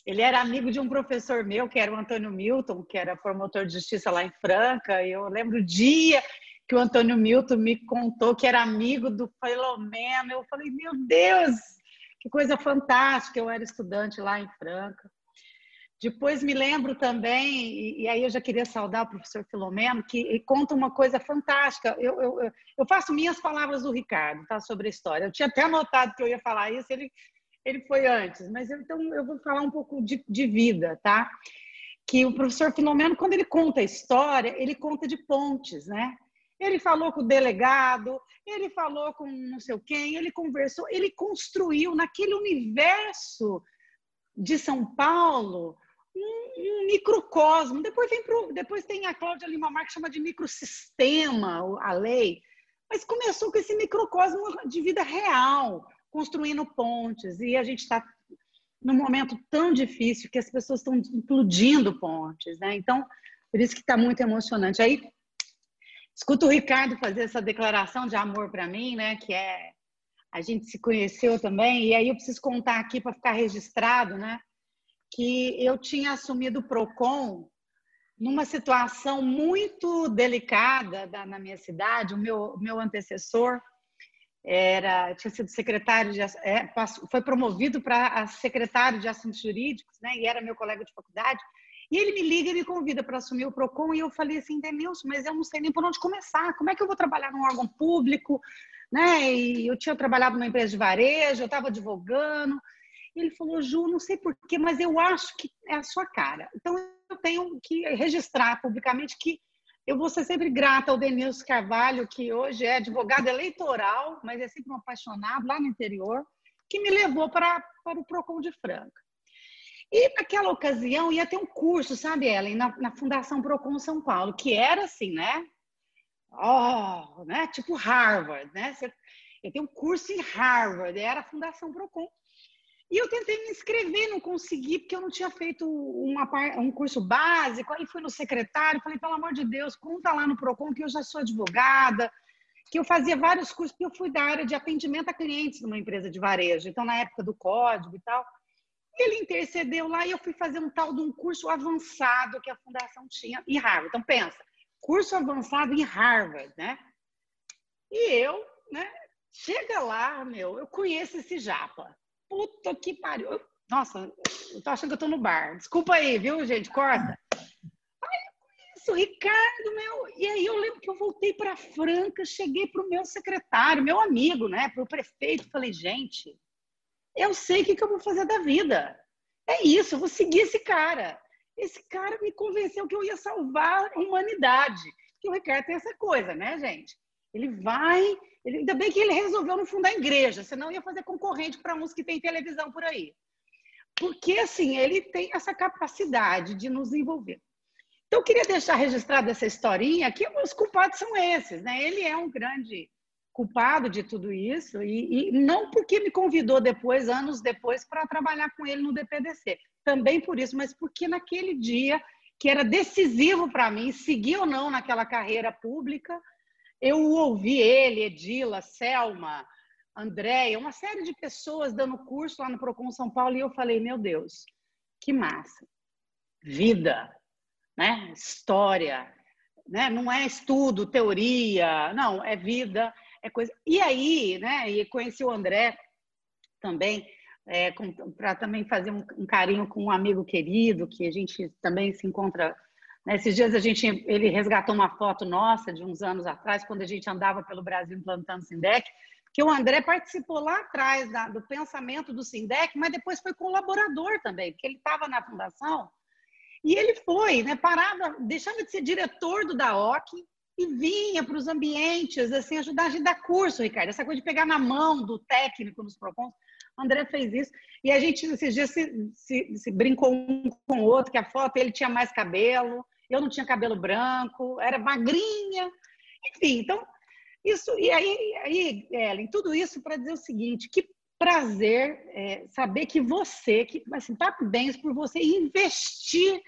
Ele era amigo de um professor meu, que era o Antônio Milton, que era promotor de justiça lá em Franca, e eu lembro o dia que o Antônio Milton me contou que era amigo do Filomena, eu falei, meu Deus, que coisa fantástica, eu era estudante lá em Franca. Depois me lembro também, e, aí eu já queria saudar o professor Filomeno, que conta uma coisa fantástica. Eu, eu, eu faço minhas palavras do Ricardo, tá, sobre a história. Eu tinha até anotado que eu ia falar isso, ele, ele foi antes, mas eu, então eu vou falar um pouco de, de vida, tá? Que o professor Filomeno, quando ele conta a história, ele conta de pontes, né? Ele falou com o delegado, ele falou com não sei quem, ele conversou, ele construiu naquele universo de São Paulo um, um microcosmo. Depois, vem pro, depois tem a Cláudia Lima Marques que chama de microsistema, a lei. Mas começou com esse microcosmo de vida real, construindo pontes. E a gente está num momento tão difícil que as pessoas estão implodindo pontes. Né? Então, por isso que está muito emocionante. Aí escuto o Ricardo fazer essa declaração de amor para mim, né? Que é a gente se conheceu também e aí eu preciso contar aqui para ficar registrado, né? Que eu tinha assumido o Procon numa situação muito delicada da, na minha cidade. O meu meu antecessor era tinha sido secretário de é, foi promovido para secretário de assuntos jurídicos, né? E era meu colega de faculdade. E ele me liga e me convida para assumir o Procon e eu falei assim, Denilson, mas eu não sei nem por onde começar. Como é que eu vou trabalhar num órgão público, né? E eu tinha trabalhado numa empresa de varejo, eu estava advogando. E ele falou, Ju, não sei porquê, mas eu acho que é a sua cara. Então eu tenho que registrar publicamente que eu vou ser sempre grata ao Denilson Carvalho, que hoje é advogado eleitoral, mas é sempre um apaixonado lá no interior, que me levou para, para o PROCON de Franca. E naquela ocasião ia ter um curso, sabe, Ellen, na, na Fundação PROCON São Paulo, que era assim, né? Oh, né? Tipo Harvard, né? Eu tenho um curso em Harvard, era a Fundação PROCON. E eu tentei me inscrever, não consegui, porque eu não tinha feito uma, um curso básico. Aí fui no secretário, falei, pelo amor de Deus, conta lá no PROCON que eu já sou advogada, que eu fazia vários cursos, porque eu fui da área de atendimento a clientes numa empresa de varejo, então na época do código e tal. Ele intercedeu lá e eu fui fazer um tal de um curso avançado que a fundação tinha em Harvard. Então pensa, curso avançado em Harvard, né? E eu, né? Chega lá, meu, eu conheço esse japa puta que pariu. Nossa, eu tô achando que eu tô no bar. Desculpa aí, viu, gente? Corta. Ai, eu conheço o Ricardo, meu. E aí eu lembro que eu voltei para Franca, cheguei pro meu secretário, meu amigo, né? Pro prefeito. Falei, gente, eu sei o que, que eu vou fazer da vida. É isso, eu vou seguir esse cara. Esse cara me convenceu que eu ia salvar a humanidade. Que o Ricardo tem essa coisa, né, gente? Ele vai ele, ainda bem que ele resolveu não fundar igreja, senão ia fazer concorrente para uns que têm televisão por aí. Porque, assim, ele tem essa capacidade de nos envolver. Então, eu queria deixar registrada essa historinha, que os culpados são esses, né? Ele é um grande culpado de tudo isso, e, e não porque me convidou depois, anos depois, para trabalhar com ele no DPDC. Também por isso, mas porque naquele dia, que era decisivo para mim, seguir ou não naquela carreira pública, eu ouvi ele, Edila, Selma, Andréia, uma série de pessoas dando curso lá no Procon São Paulo e eu falei, meu Deus, que massa. Vida, né? História, né? Não é estudo, teoria, não, é vida, é coisa. E aí, né? E conheci o André também, é, para também fazer um, um, carinho com um amigo querido que a gente também se encontra Nesses dias a gente, ele resgatou uma foto nossa de uns anos atrás, quando a gente andava pelo Brasil implantando Sindec, que o André participou lá atrás da, do pensamento do Sindec, mas depois foi colaborador também, porque ele estava na fundação. E ele foi, né, parava, deixava de ser diretor do DAOC e vinha para os ambientes, assim, ajudar a gente a dar curso, Ricardo. Essa coisa de pegar na mão do técnico nos propões. O André fez isso. E a gente, esses dias, se, se, se brincou um com o outro, que a foto ele tinha mais cabelo, eu não tinha cabelo branco, era magrinha, enfim, então isso e aí, aí Ellen, tudo isso para dizer o seguinte, que prazer é, saber que você, que assim, parabéns por você investir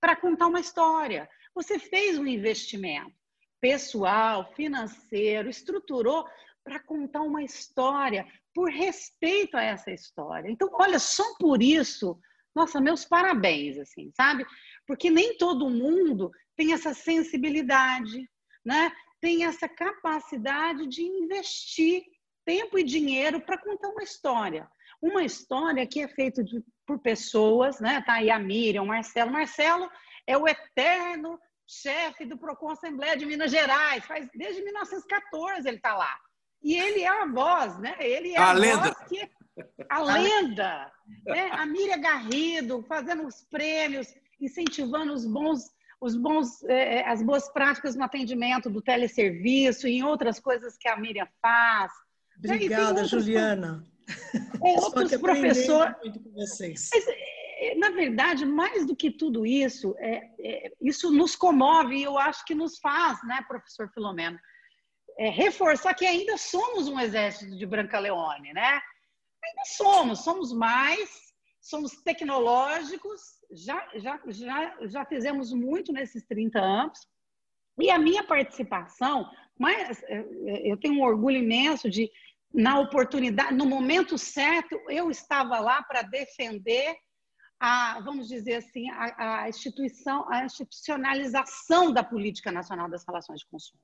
para contar uma história. Você fez um investimento pessoal, financeiro, estruturou para contar uma história por respeito a essa história. Então, olha, só por isso, nossa, meus parabéns, assim, sabe? porque nem todo mundo tem essa sensibilidade, né? tem essa capacidade de investir tempo e dinheiro para contar uma história. Uma história que é feita por pessoas, né? Tá aí a Miriam, o Marcelo. Marcelo é o eterno chefe do Procon Assembleia de Minas Gerais, faz desde 1914 ele está lá. E ele é a voz, né? Ele é a, a lenda. que a lenda, né? A Miriam Garrido fazendo os prêmios incentivando os bons, os bons, é, as boas práticas no atendimento do teleserviço e em outras coisas que a Miriam faz. Obrigada, Juliana. É, outros professores. muito com vocês. Mas, na verdade, mais do que tudo isso, é, é, isso nos comove e eu acho que nos faz, né, professor Filomeno, é, reforçar que ainda somos um exército de Branca Leone, né? Ainda somos, somos mais, somos tecnológicos, já, já, já, já fizemos muito nesses 30 anos. E a minha participação, mas é, é, eu tenho um orgulho imenso de, na oportunidade, no momento certo, eu estava lá para defender a, vamos dizer assim, a, a, instituição, a institucionalização da política nacional das relações de consumo,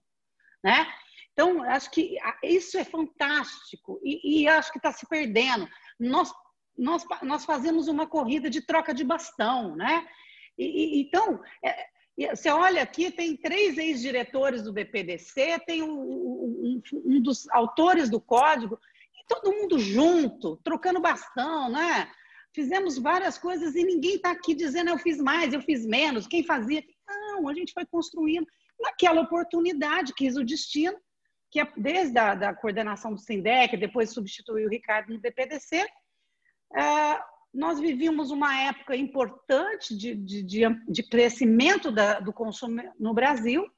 né? Então, acho que isso é fantástico e, e acho que está se perdendo. Nós, nós, nós fazemos uma corrida de troca de bastão, né? E, e, então, é, você olha aqui, tem três ex-diretores do BPDC, tem um, um, um, dos autores do código, e todo mundo junto, trocando bastão, né? Fizemos várias coisas e ninguém está aqui dizendo eu fiz mais, eu fiz menos, quem fazia. Não, a gente foi construindo naquela oportunidade, quis o destino, que é desde a da coordenação do SINDEC, depois substituiu o Ricardo no BPDC, é, nós vivíamos uma época importante de, de, de, de crescimento da, do consumo no Brasil,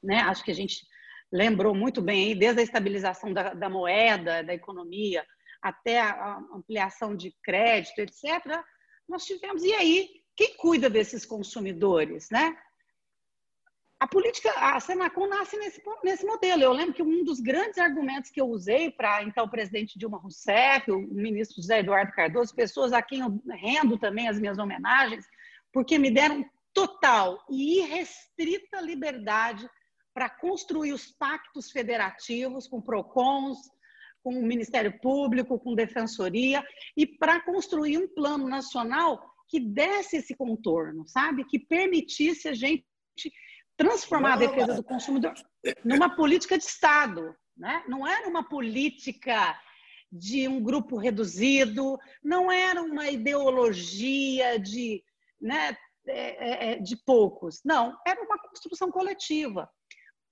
né? acho que a gente lembrou muito bem desde a estabilização da, da moeda, da economia, até a ampliação de crédito, etc., nós tivemos. E aí, quem cuida desses consumidores, né? a política, a Senacom nasce nesse, nesse modelo. Eu lembro que um dos grandes argumentos que eu usei para então o presidente Dilma Rousseff, o ministro José Eduardo Cardoso, pessoas a quem eu rendo também as minhas homenagens, porque me deram total e irrestrita liberdade para construir os pactos federativos com PROCONs, com o Ministério Público, com Defensoria, e para construir um plano nacional que desse esse contorno, sabe? Que permitisse a gente transformar a defesa do consumidor numa política de Estado, né? não era uma política de um grupo reduzido, não era uma ideologia de, né, é, é, é, de poucos, não, era uma construção coletiva.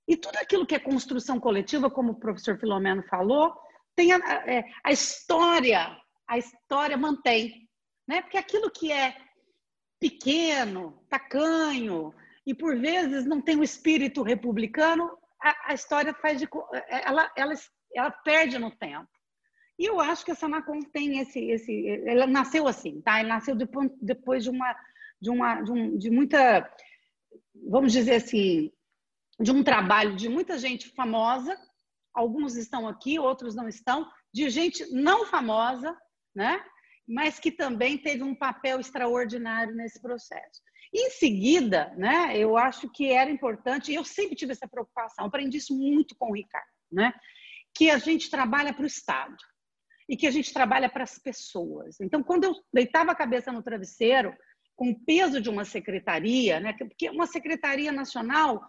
E tudo aquilo que é construção coletiva, como o professor Filomeno falou, tem a, a, a história, a história mantém, né? Porque aquilo que é pequeno, tacanho, e por vezes não tem o espírito republicano, a, a história faz de ela, ela, ela perde no tempo. E eu acho que a Sanacom tem esse, esse, ela nasceu assim, tá? Ela nasceu depois, depois de uma, de uma, de, um, de muita, vamos dizer assim, de um trabalho de muita gente famosa. Alguns estão aqui, outros não estão. De gente não famosa, né? Mas que também teve um papel extraordinário nesse processo. Em seguida, né, eu acho que era importante, eu sempre tive essa preocupação, aprendi isso muito com o Ricardo, né, que a gente trabalha para o Estado e que a gente trabalha para as pessoas. Então, quando eu deitava a cabeça no travesseiro, com o peso de uma secretaria, né, porque uma secretaria nacional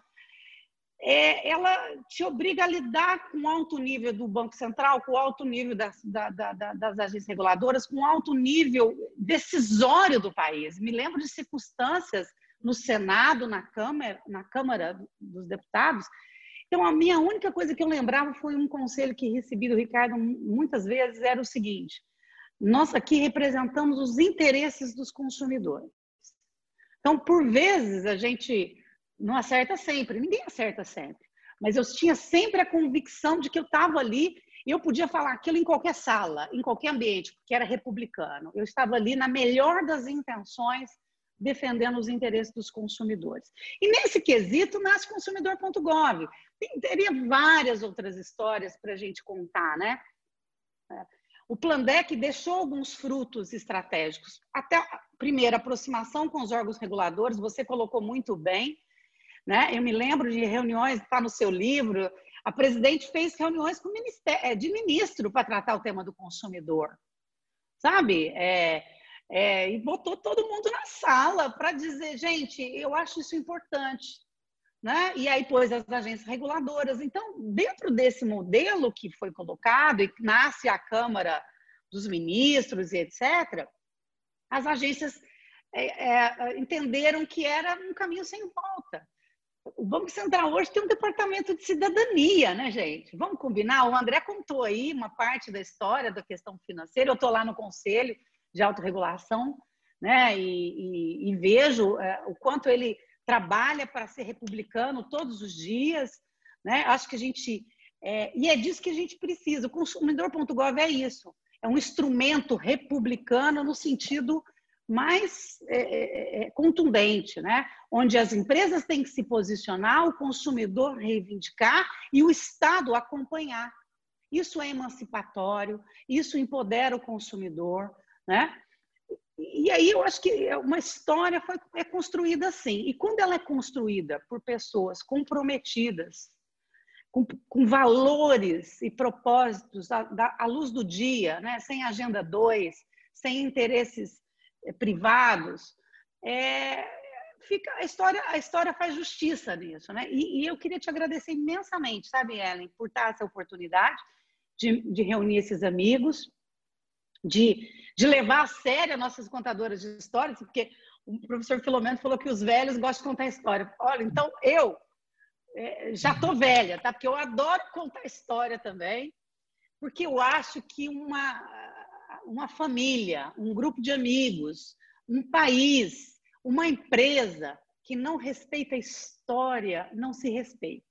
é, ela te obriga a lidar com alto nível do Banco Central, com alto nível das, da, da, das agências reguladoras, com alto nível decisório do país. Me lembro de circunstâncias no Senado, na Câmara, na Câmara dos Deputados. Então, a minha única coisa que eu lembrava foi um conselho que recebi do Ricardo muitas vezes, era o seguinte, nós aqui representamos os interesses dos consumidores. Então, por vezes, a gente não acerta sempre, ninguém acerta sempre. Mas eu tinha sempre a convicção de que eu estava ali e eu podia falar aquilo em qualquer sala, em qualquer ambiente, porque era republicano. Eu estava ali na melhor das intenções, defendendo os interesses dos consumidores. E nesse quesito nasce consumidor.gov. Teria várias outras histórias para a gente contar, né? O Plandec deixou alguns frutos estratégicos. Até a primeira aproximação com os órgãos reguladores, você colocou muito bem. Né? Eu me lembro de reuniões, está no seu livro, a presidente fez reuniões com é, de ministro para tratar o tema do consumidor, sabe? É, é, e botou todo mundo na sala para dizer, gente, eu acho isso importante. Né? E aí pôs as agências reguladoras. Então, dentro desse modelo que foi colocado e nasce a Câmara dos Ministros e etc., as agências é, entenderam que era um caminho sem volta o Banco Central hoje tem um departamento de cidadania, né, gente? Vamos combinar? O André contou aí uma parte da história da questão financeira. Eu estou lá no Conselho de Autorregulação, né, e, e, e vejo é, o quanto ele trabalha para ser republicano todos os dias, né? Acho que a gente é, e é disso que a gente precisa. O consumidor.gov é isso, é um instrumento republicano no sentido mais é, é, é, contundente, né? onde as empresas têm que se posicionar, o consumidor reivindicar e o Estado acompanhar. Isso é emancipatório, isso empodera o consumidor. Né? E aí eu acho que uma história foi, é construída assim. E quando ela é construída por pessoas comprometidas, com, com valores e propósitos à, à, luz do dia, né? sem agenda 2, sem interesses privados, é, fica a história a história faz justiça nisso, né? E, e, eu queria te agradecer imensamente, sabe, Ellen, por dar essa oportunidade de, de reunir esses amigos, de, de levar a sério as nossas contadoras de histórias, porque o professor Filomeno falou que os velhos gostam de contar história. Olha, então eu é, já estou velha, tá? Porque eu adoro contar história também, porque eu acho que uma, uma família, um grupo de amigos, um país, uma empresa que não respeita a história, não se respeita,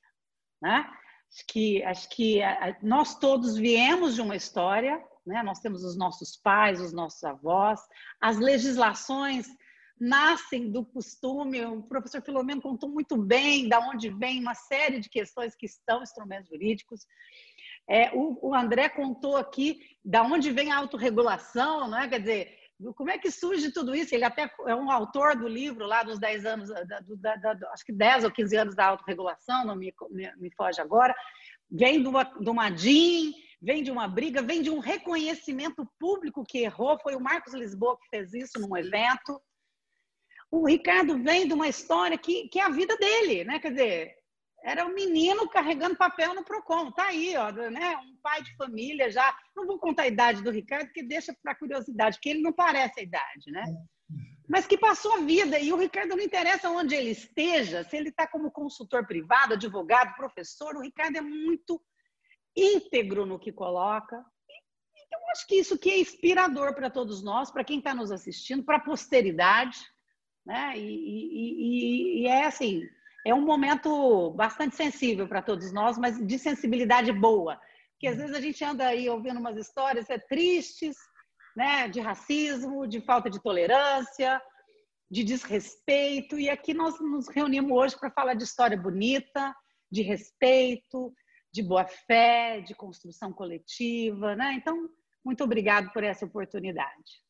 né? Acho que, acho que nós todos viemos de uma história, né? Nós temos os nossos pais, os nossos avós, as legislações nascem do costume. O professor Filomeno contou muito bem da onde vem uma série de questões que estão instrumentos jurídicos. É, o, o, André contou aqui da onde vem a autorregulação, não é? Quer dizer, como é que surge tudo isso? Ele até é um autor do livro lá dos 10 anos, da, da, da, acho que 10 ou 15 anos da autorregulação, não me, me, me foge agora. Vem de uma, de uma DIN, vem de uma briga, vem de um reconhecimento público que errou. Foi o Marcos Lisboa que fez isso num evento. O Ricardo vem de uma história que, que é a vida dele, né? Quer dizer, era um menino carregando papel no Procon. Tá aí, ó, né? Um pai de família já. Não vou contar a idade do Ricardo, porque deixa para curiosidade, porque ele não parece a idade, né? Mas que passou a vida e o Ricardo não interessa onde ele esteja, se ele está como consultor privado, advogado, professor, o Ricardo é muito íntegro no que coloca. Então, acho que isso que é inspirador para todos nós, para quem está nos assistindo, para a posteridade, né? E, e, e, e, é assim, é um momento bastante sensível para todos nós, mas de sensibilidade boa, porque às vezes a gente anda aí ouvindo umas histórias é, tristes, né? De racismo, de falta de tolerância, de desrespeito, e aqui nós nos reunimos hoje para falar de história bonita, de respeito, de boa fé, de construção coletiva, né? Então, muito obrigado por essa oportunidade.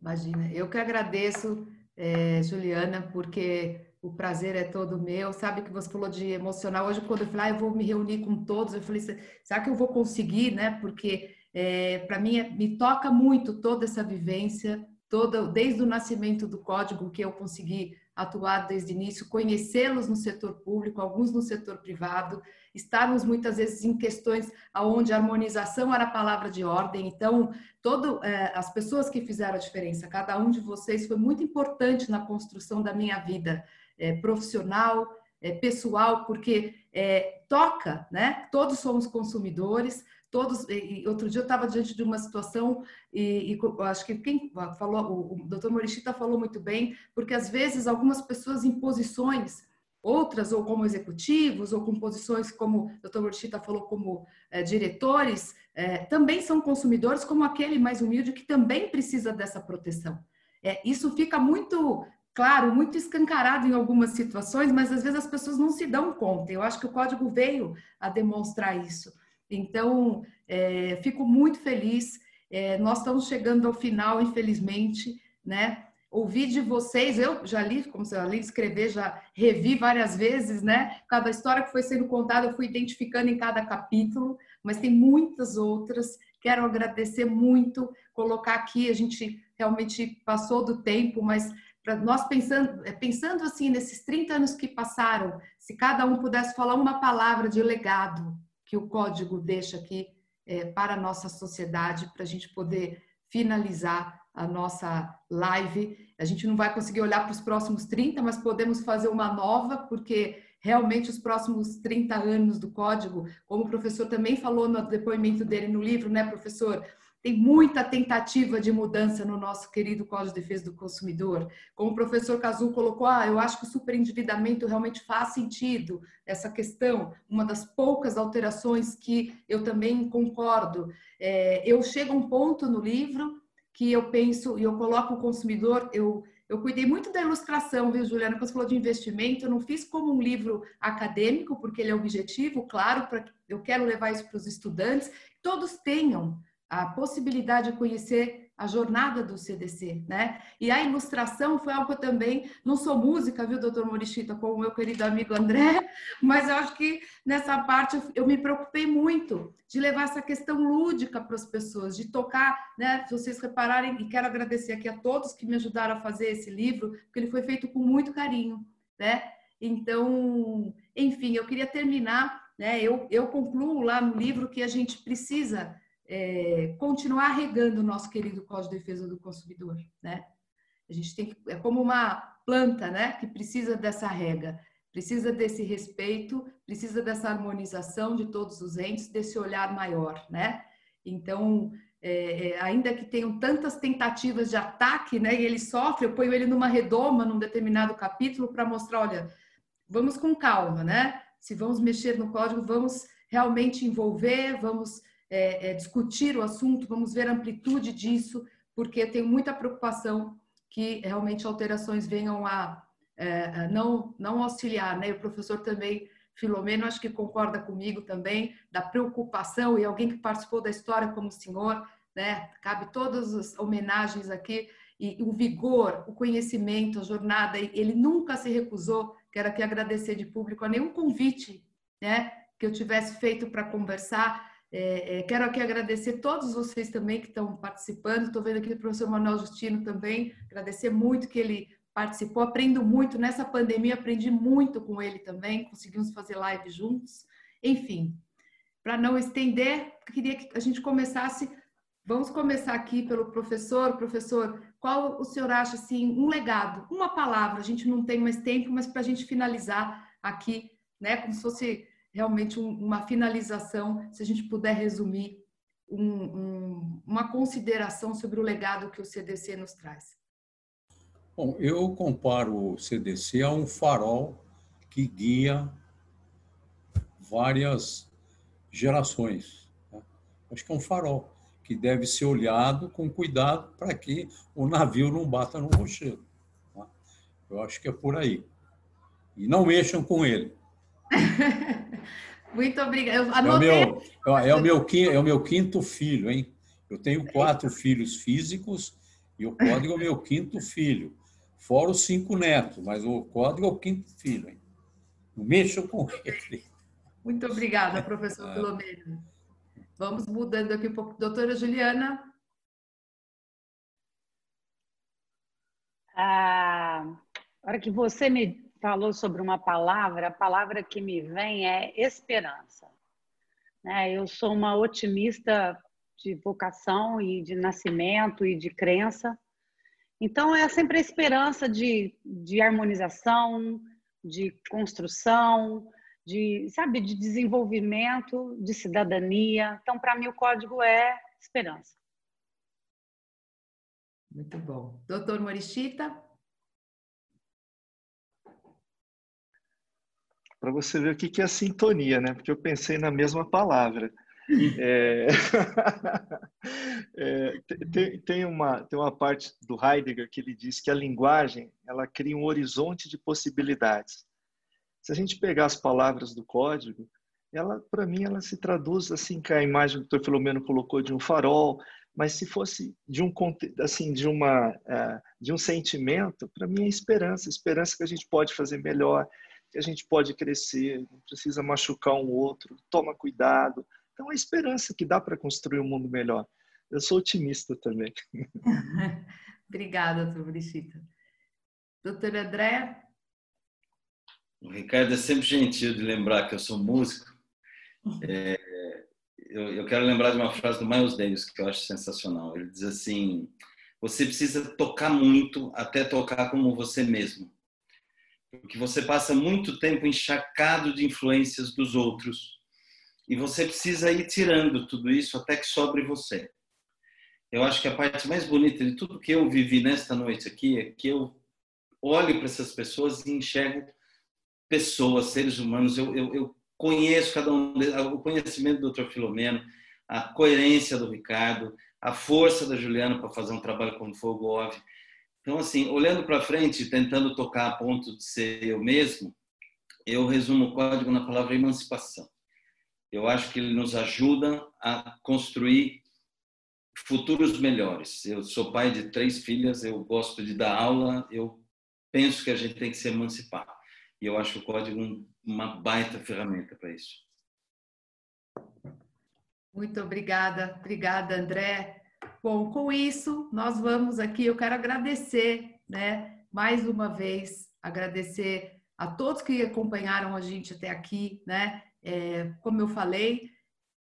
Imagina, eu que agradeço, é, Juliana, porque o prazer é todo meu. Sabe que você falou de emocional. Hoje, quando eu falei, ah, eu vou me reunir com todos, eu falei, será que eu vou conseguir, né? Porque é, para mim é, me toca muito toda essa vivência, toda, desde o nascimento do código que eu consegui atuar desde o início, conhecê-los no setor público, alguns no setor privado, estarmos muitas vezes em questões onde a harmonização era a palavra de ordem. Então, todo, é, as pessoas que fizeram a diferença, cada um de vocês foi muito importante na construção da minha vida é, profissional, é, pessoal, porque é, toca, né? Todos somos consumidores, todos. E, outro dia eu estava diante de uma situação e, e acho que quem falou, o, o Dr. Morishita falou muito bem, porque às vezes algumas pessoas em posições outras ou como executivos ou com posições como o Dr. Morishita falou como é, diretores é, também são consumidores como aquele mais humilde que também precisa dessa proteção. É, isso fica muito claro, muito escancarado em algumas situações, mas às vezes as pessoas não se dão conta. Eu acho que o código veio a demonstrar isso. Então, é, fico muito feliz. É, nós estamos chegando ao final, infelizmente, né? Ouvi de vocês, eu já li, como você além de escrever, já revi várias vezes, né? Cada história que foi sendo contada, eu fui identificando em cada capítulo, mas tem muitas outras. Quero agradecer muito, colocar aqui, a gente realmente passou do tempo, mas para nós pensando, é, pensando assim nesses 30 anos que passaram, se cada um pudesse falar uma palavra de legado que o código deixa aqui é, para a nossa sociedade, para a gente poder finalizar a nossa live. A gente não vai conseguir olhar para os próximos 30, mas podemos fazer uma nova, porque realmente os próximos 30 anos do código, como o professor também falou no depoimento dele no livro, né, professor? Tem muita tentativa de mudança no nosso querido Código de Defesa do Consumidor. Como o professor Cazu colocou, ah, eu acho que o superendividamento realmente faz sentido, essa questão, uma das poucas alterações que eu também concordo. É, eu chego a um ponto no livro que eu penso e eu coloco o consumidor, eu, eu cuidei muito da ilustração, viu, Juliana? Quando você falou de investimento, eu não fiz como um livro acadêmico, porque ele é objetivo, claro, para eu quero levar isso para os estudantes, todos tenham a possibilidade de conhecer a jornada do CDC, né? E a ilustração foi algo também não sou música, viu, doutor Morichita, como o meu querido amigo André, mas eu acho que nessa parte eu me preocupei muito de levar essa questão lúdica para as pessoas, de tocar, né? Se vocês repararem, e quero agradecer aqui a todos que me ajudaram a fazer esse livro, porque ele foi feito com muito carinho, né? Então, enfim, eu queria terminar, né? Eu, eu concluo lá no livro que a gente precisa é, continuar regando o nosso querido Código de Defesa do Consumidor, né? A gente tem que, é como uma planta, né, que precisa dessa rega, precisa desse respeito, precisa dessa harmonização de todos os entes, desse olhar maior, né? Então, é, é, ainda que tenham tantas tentativas de ataque, né, e ele sofre, eu ponho ele numa redoma num determinado capítulo para mostrar, olha, vamos com calma, né? Se vamos mexer no código, vamos realmente envolver, vamos é, é, discutir o assunto, vamos ver a amplitude disso, porque tenho muita preocupação que realmente alterações venham a, é, não, não auxiliar, né? O professor também, Filomeno, acho que concorda comigo também, da preocupação, e alguém que participou da história como o senhor, né? Cabe todas as homenagens aqui, e o vigor, o conhecimento, a jornada, ele nunca se recusou, quero aqui agradecer de público a nenhum convite, né? Que eu tivesse feito para conversar, é, é, quero aqui agradecer todos vocês também que estão participando. Estou vendo aqui o professor Manuel Justino também. Agradecer muito que ele participou. Aprendo muito. Nessa pandemia, aprendi muito com ele também. Conseguimos fazer live juntos. Enfim, para não estender, queria que a gente começasse. Vamos começar aqui pelo professor. Professor, qual o senhor acha assim, um legado, uma palavra? A gente não tem mais tempo, mas para a gente finalizar aqui, né, como se fosse realmente um, uma finalização, se a gente puder resumir um, um, uma consideração sobre o legado que o CDC nos traz. Bom, eu comparo o CDC a um farol que guia várias gerações. Né? Acho que é um farol que deve ser olhado com cuidado para que o navio não bata no rochedo. Tá? Eu acho que é por aí. E não mexam com ele. Muito obrigada. Eu anotei... é, o meu, é, o meu, é o meu quinto filho, hein? Eu tenho quatro filhos físicos e o código é o meu quinto filho. Fora os cinco netos, mas o código é o quinto filho, hein? Não mexam com ele. Muito obrigada, professor é. Filomeno. Vamos mudando aqui um pouco. Doutora Juliana. Ah, a hora que você me falou sobre uma palavra, a palavra que me vem é esperança. Né? Eu sou uma otimista de vocação e de nascimento e de crença. Então, é sempre a esperança de, de harmonização, de construção, de, sabe, de desenvolvimento, de cidadania. Então, para mim, o código é esperança. Muito bom. Doutor Morichita? Para você ver o que é a sintonia, né? Porque eu pensei na mesma palavra. É... é, tem, tem, uma, tem uma parte do Heidegger que ele diz que a linguagem ela cria um horizonte de possibilidades. Se a gente pegar as palavras do código, ela, para mim, ela se traduz assim que a imagem que o Dr. Filomeno colocou de um farol, mas se fosse de um assim de uma uh, de um sentimento, para mim é esperança, esperança que a gente pode fazer melhor, que a gente pode crescer, não precisa machucar um outro, toma cuidado. Então, a esperança que dá para construir um mundo melhor. Eu sou otimista também. Obrigada, doutor Brigitta. Doutora André? O Ricardo é sempre gentil de lembrar que eu sou músico. É, eu, eu, quero lembrar de uma frase do Miles Davis que eu acho sensacional. Ele diz assim: você precisa tocar muito até tocar como você mesmo porque você passa muito tempo encharcado de influências dos outros e você precisa ir tirando tudo isso até que sobre você. Eu acho que a parte mais bonita de tudo que eu vivi nesta noite aqui é que eu olho para essas pessoas e enxergo pessoas, seres humanos. Eu, eu, eu conheço cada um, o conhecimento do Dr. Filomeno, a coerência do Ricardo, a força da Juliana para fazer um trabalho como Fogo Óbvio. Então, assim, olhando para frente, tentando tocar a ponto de ser eu mesmo, eu resumo o código na palavra emancipação. Eu acho que ele nos ajuda a construir futuros melhores. Eu sou pai de três filhas, eu gosto de dar aula, eu penso que a gente tem que se emancipar. E eu acho o código uma baita ferramenta para isso. Muito obrigada, obrigada, André. Bom, com isso, nós vamos aqui, eu quero agradecer, né, mais uma vez, agradecer a todos que acompanharam a gente até aqui, né? É, como eu falei,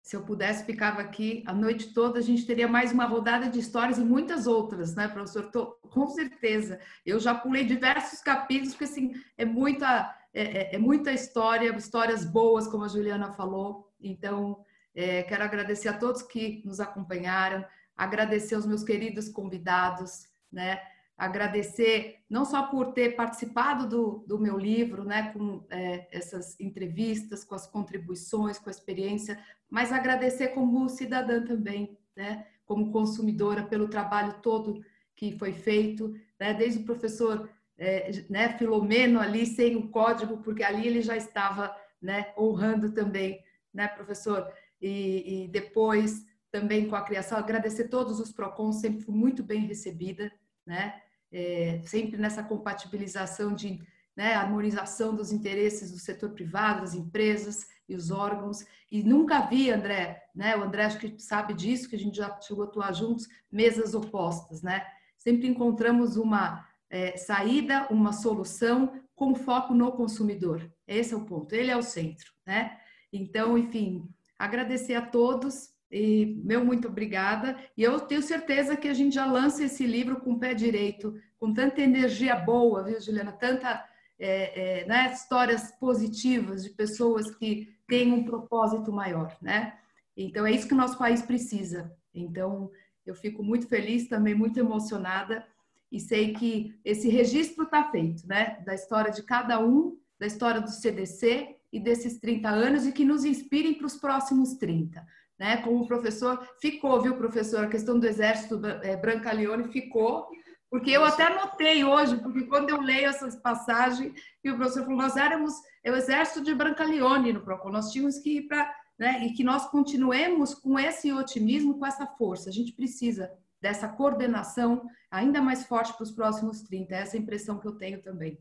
se eu pudesse, ficava aqui a noite toda, a gente teria mais uma rodada de histórias e muitas outras, né, professor? Tô, com certeza. Eu já pulei diversos capítulos, porque assim, é muita, é, é, é muita história, histórias boas, como a Juliana falou. Então, é, quero agradecer a todos que nos acompanharam, agradecer aos meus queridos convidados, né? agradecer não só por ter participado do, do meu livro, né, com é, essas entrevistas, com as contribuições, com a experiência, mas agradecer como cidadã também, né, como consumidora, pelo trabalho todo que foi feito, né, desde o professor é, né, Filomeno ali, sem o código, porque ali ele já estava né, honrando também, né, professor? E, e depois também com a criação, agradecer todos os PROCONs, sempre fui muito bem recebida, né? é, sempre nessa compatibilização de né, harmonização dos interesses do setor privado, das empresas e os órgãos. E nunca vi, André, né, o André acho que sabe disso, que a gente já chegou a atuar juntos, mesas opostas, né? Sempre encontramos uma é, saída, uma solução com foco no consumidor. Esse é o ponto, ele é o centro, né? Então, enfim, agradecer a todos e meu muito obrigada. E eu tenho certeza que a gente já lança esse livro com o pé direito, com tanta energia boa, viu, Juliana? Tanta é, é, né, histórias positivas de pessoas que têm um propósito maior, né? Então é isso que o nosso país precisa. Então eu fico muito feliz, também muito emocionada e sei que esse registro está feito, né? Da história de cada um, da história do CDC e desses 30 anos e que nos inspirem para os próximos 30 né? Como o professor ficou, viu, professor? A questão do exército é, Brancaleone ficou, porque eu até notei hoje, porque quando eu leio essas passagens, e o professor falou, nós éramos é o exército de Brancaleone no Procon, nós tínhamos que ir para, né? E que nós continuemos com esse otimismo, com essa força. A gente precisa dessa coordenação ainda mais forte para os próximos 30. Essa é a impressão que eu tenho também.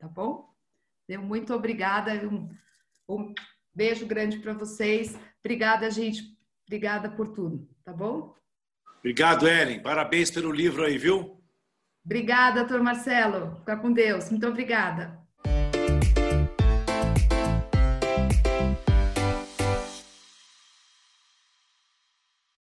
Tá bom? Muito obrigada. Um, um beijo grande para vocês. Obrigada, gente. Obrigada por tudo, tá bom? Obrigado, Ellen. Parabéns pelo livro aí, viu? Obrigada, doutor Marcelo. Fica com Deus. Muito obrigada.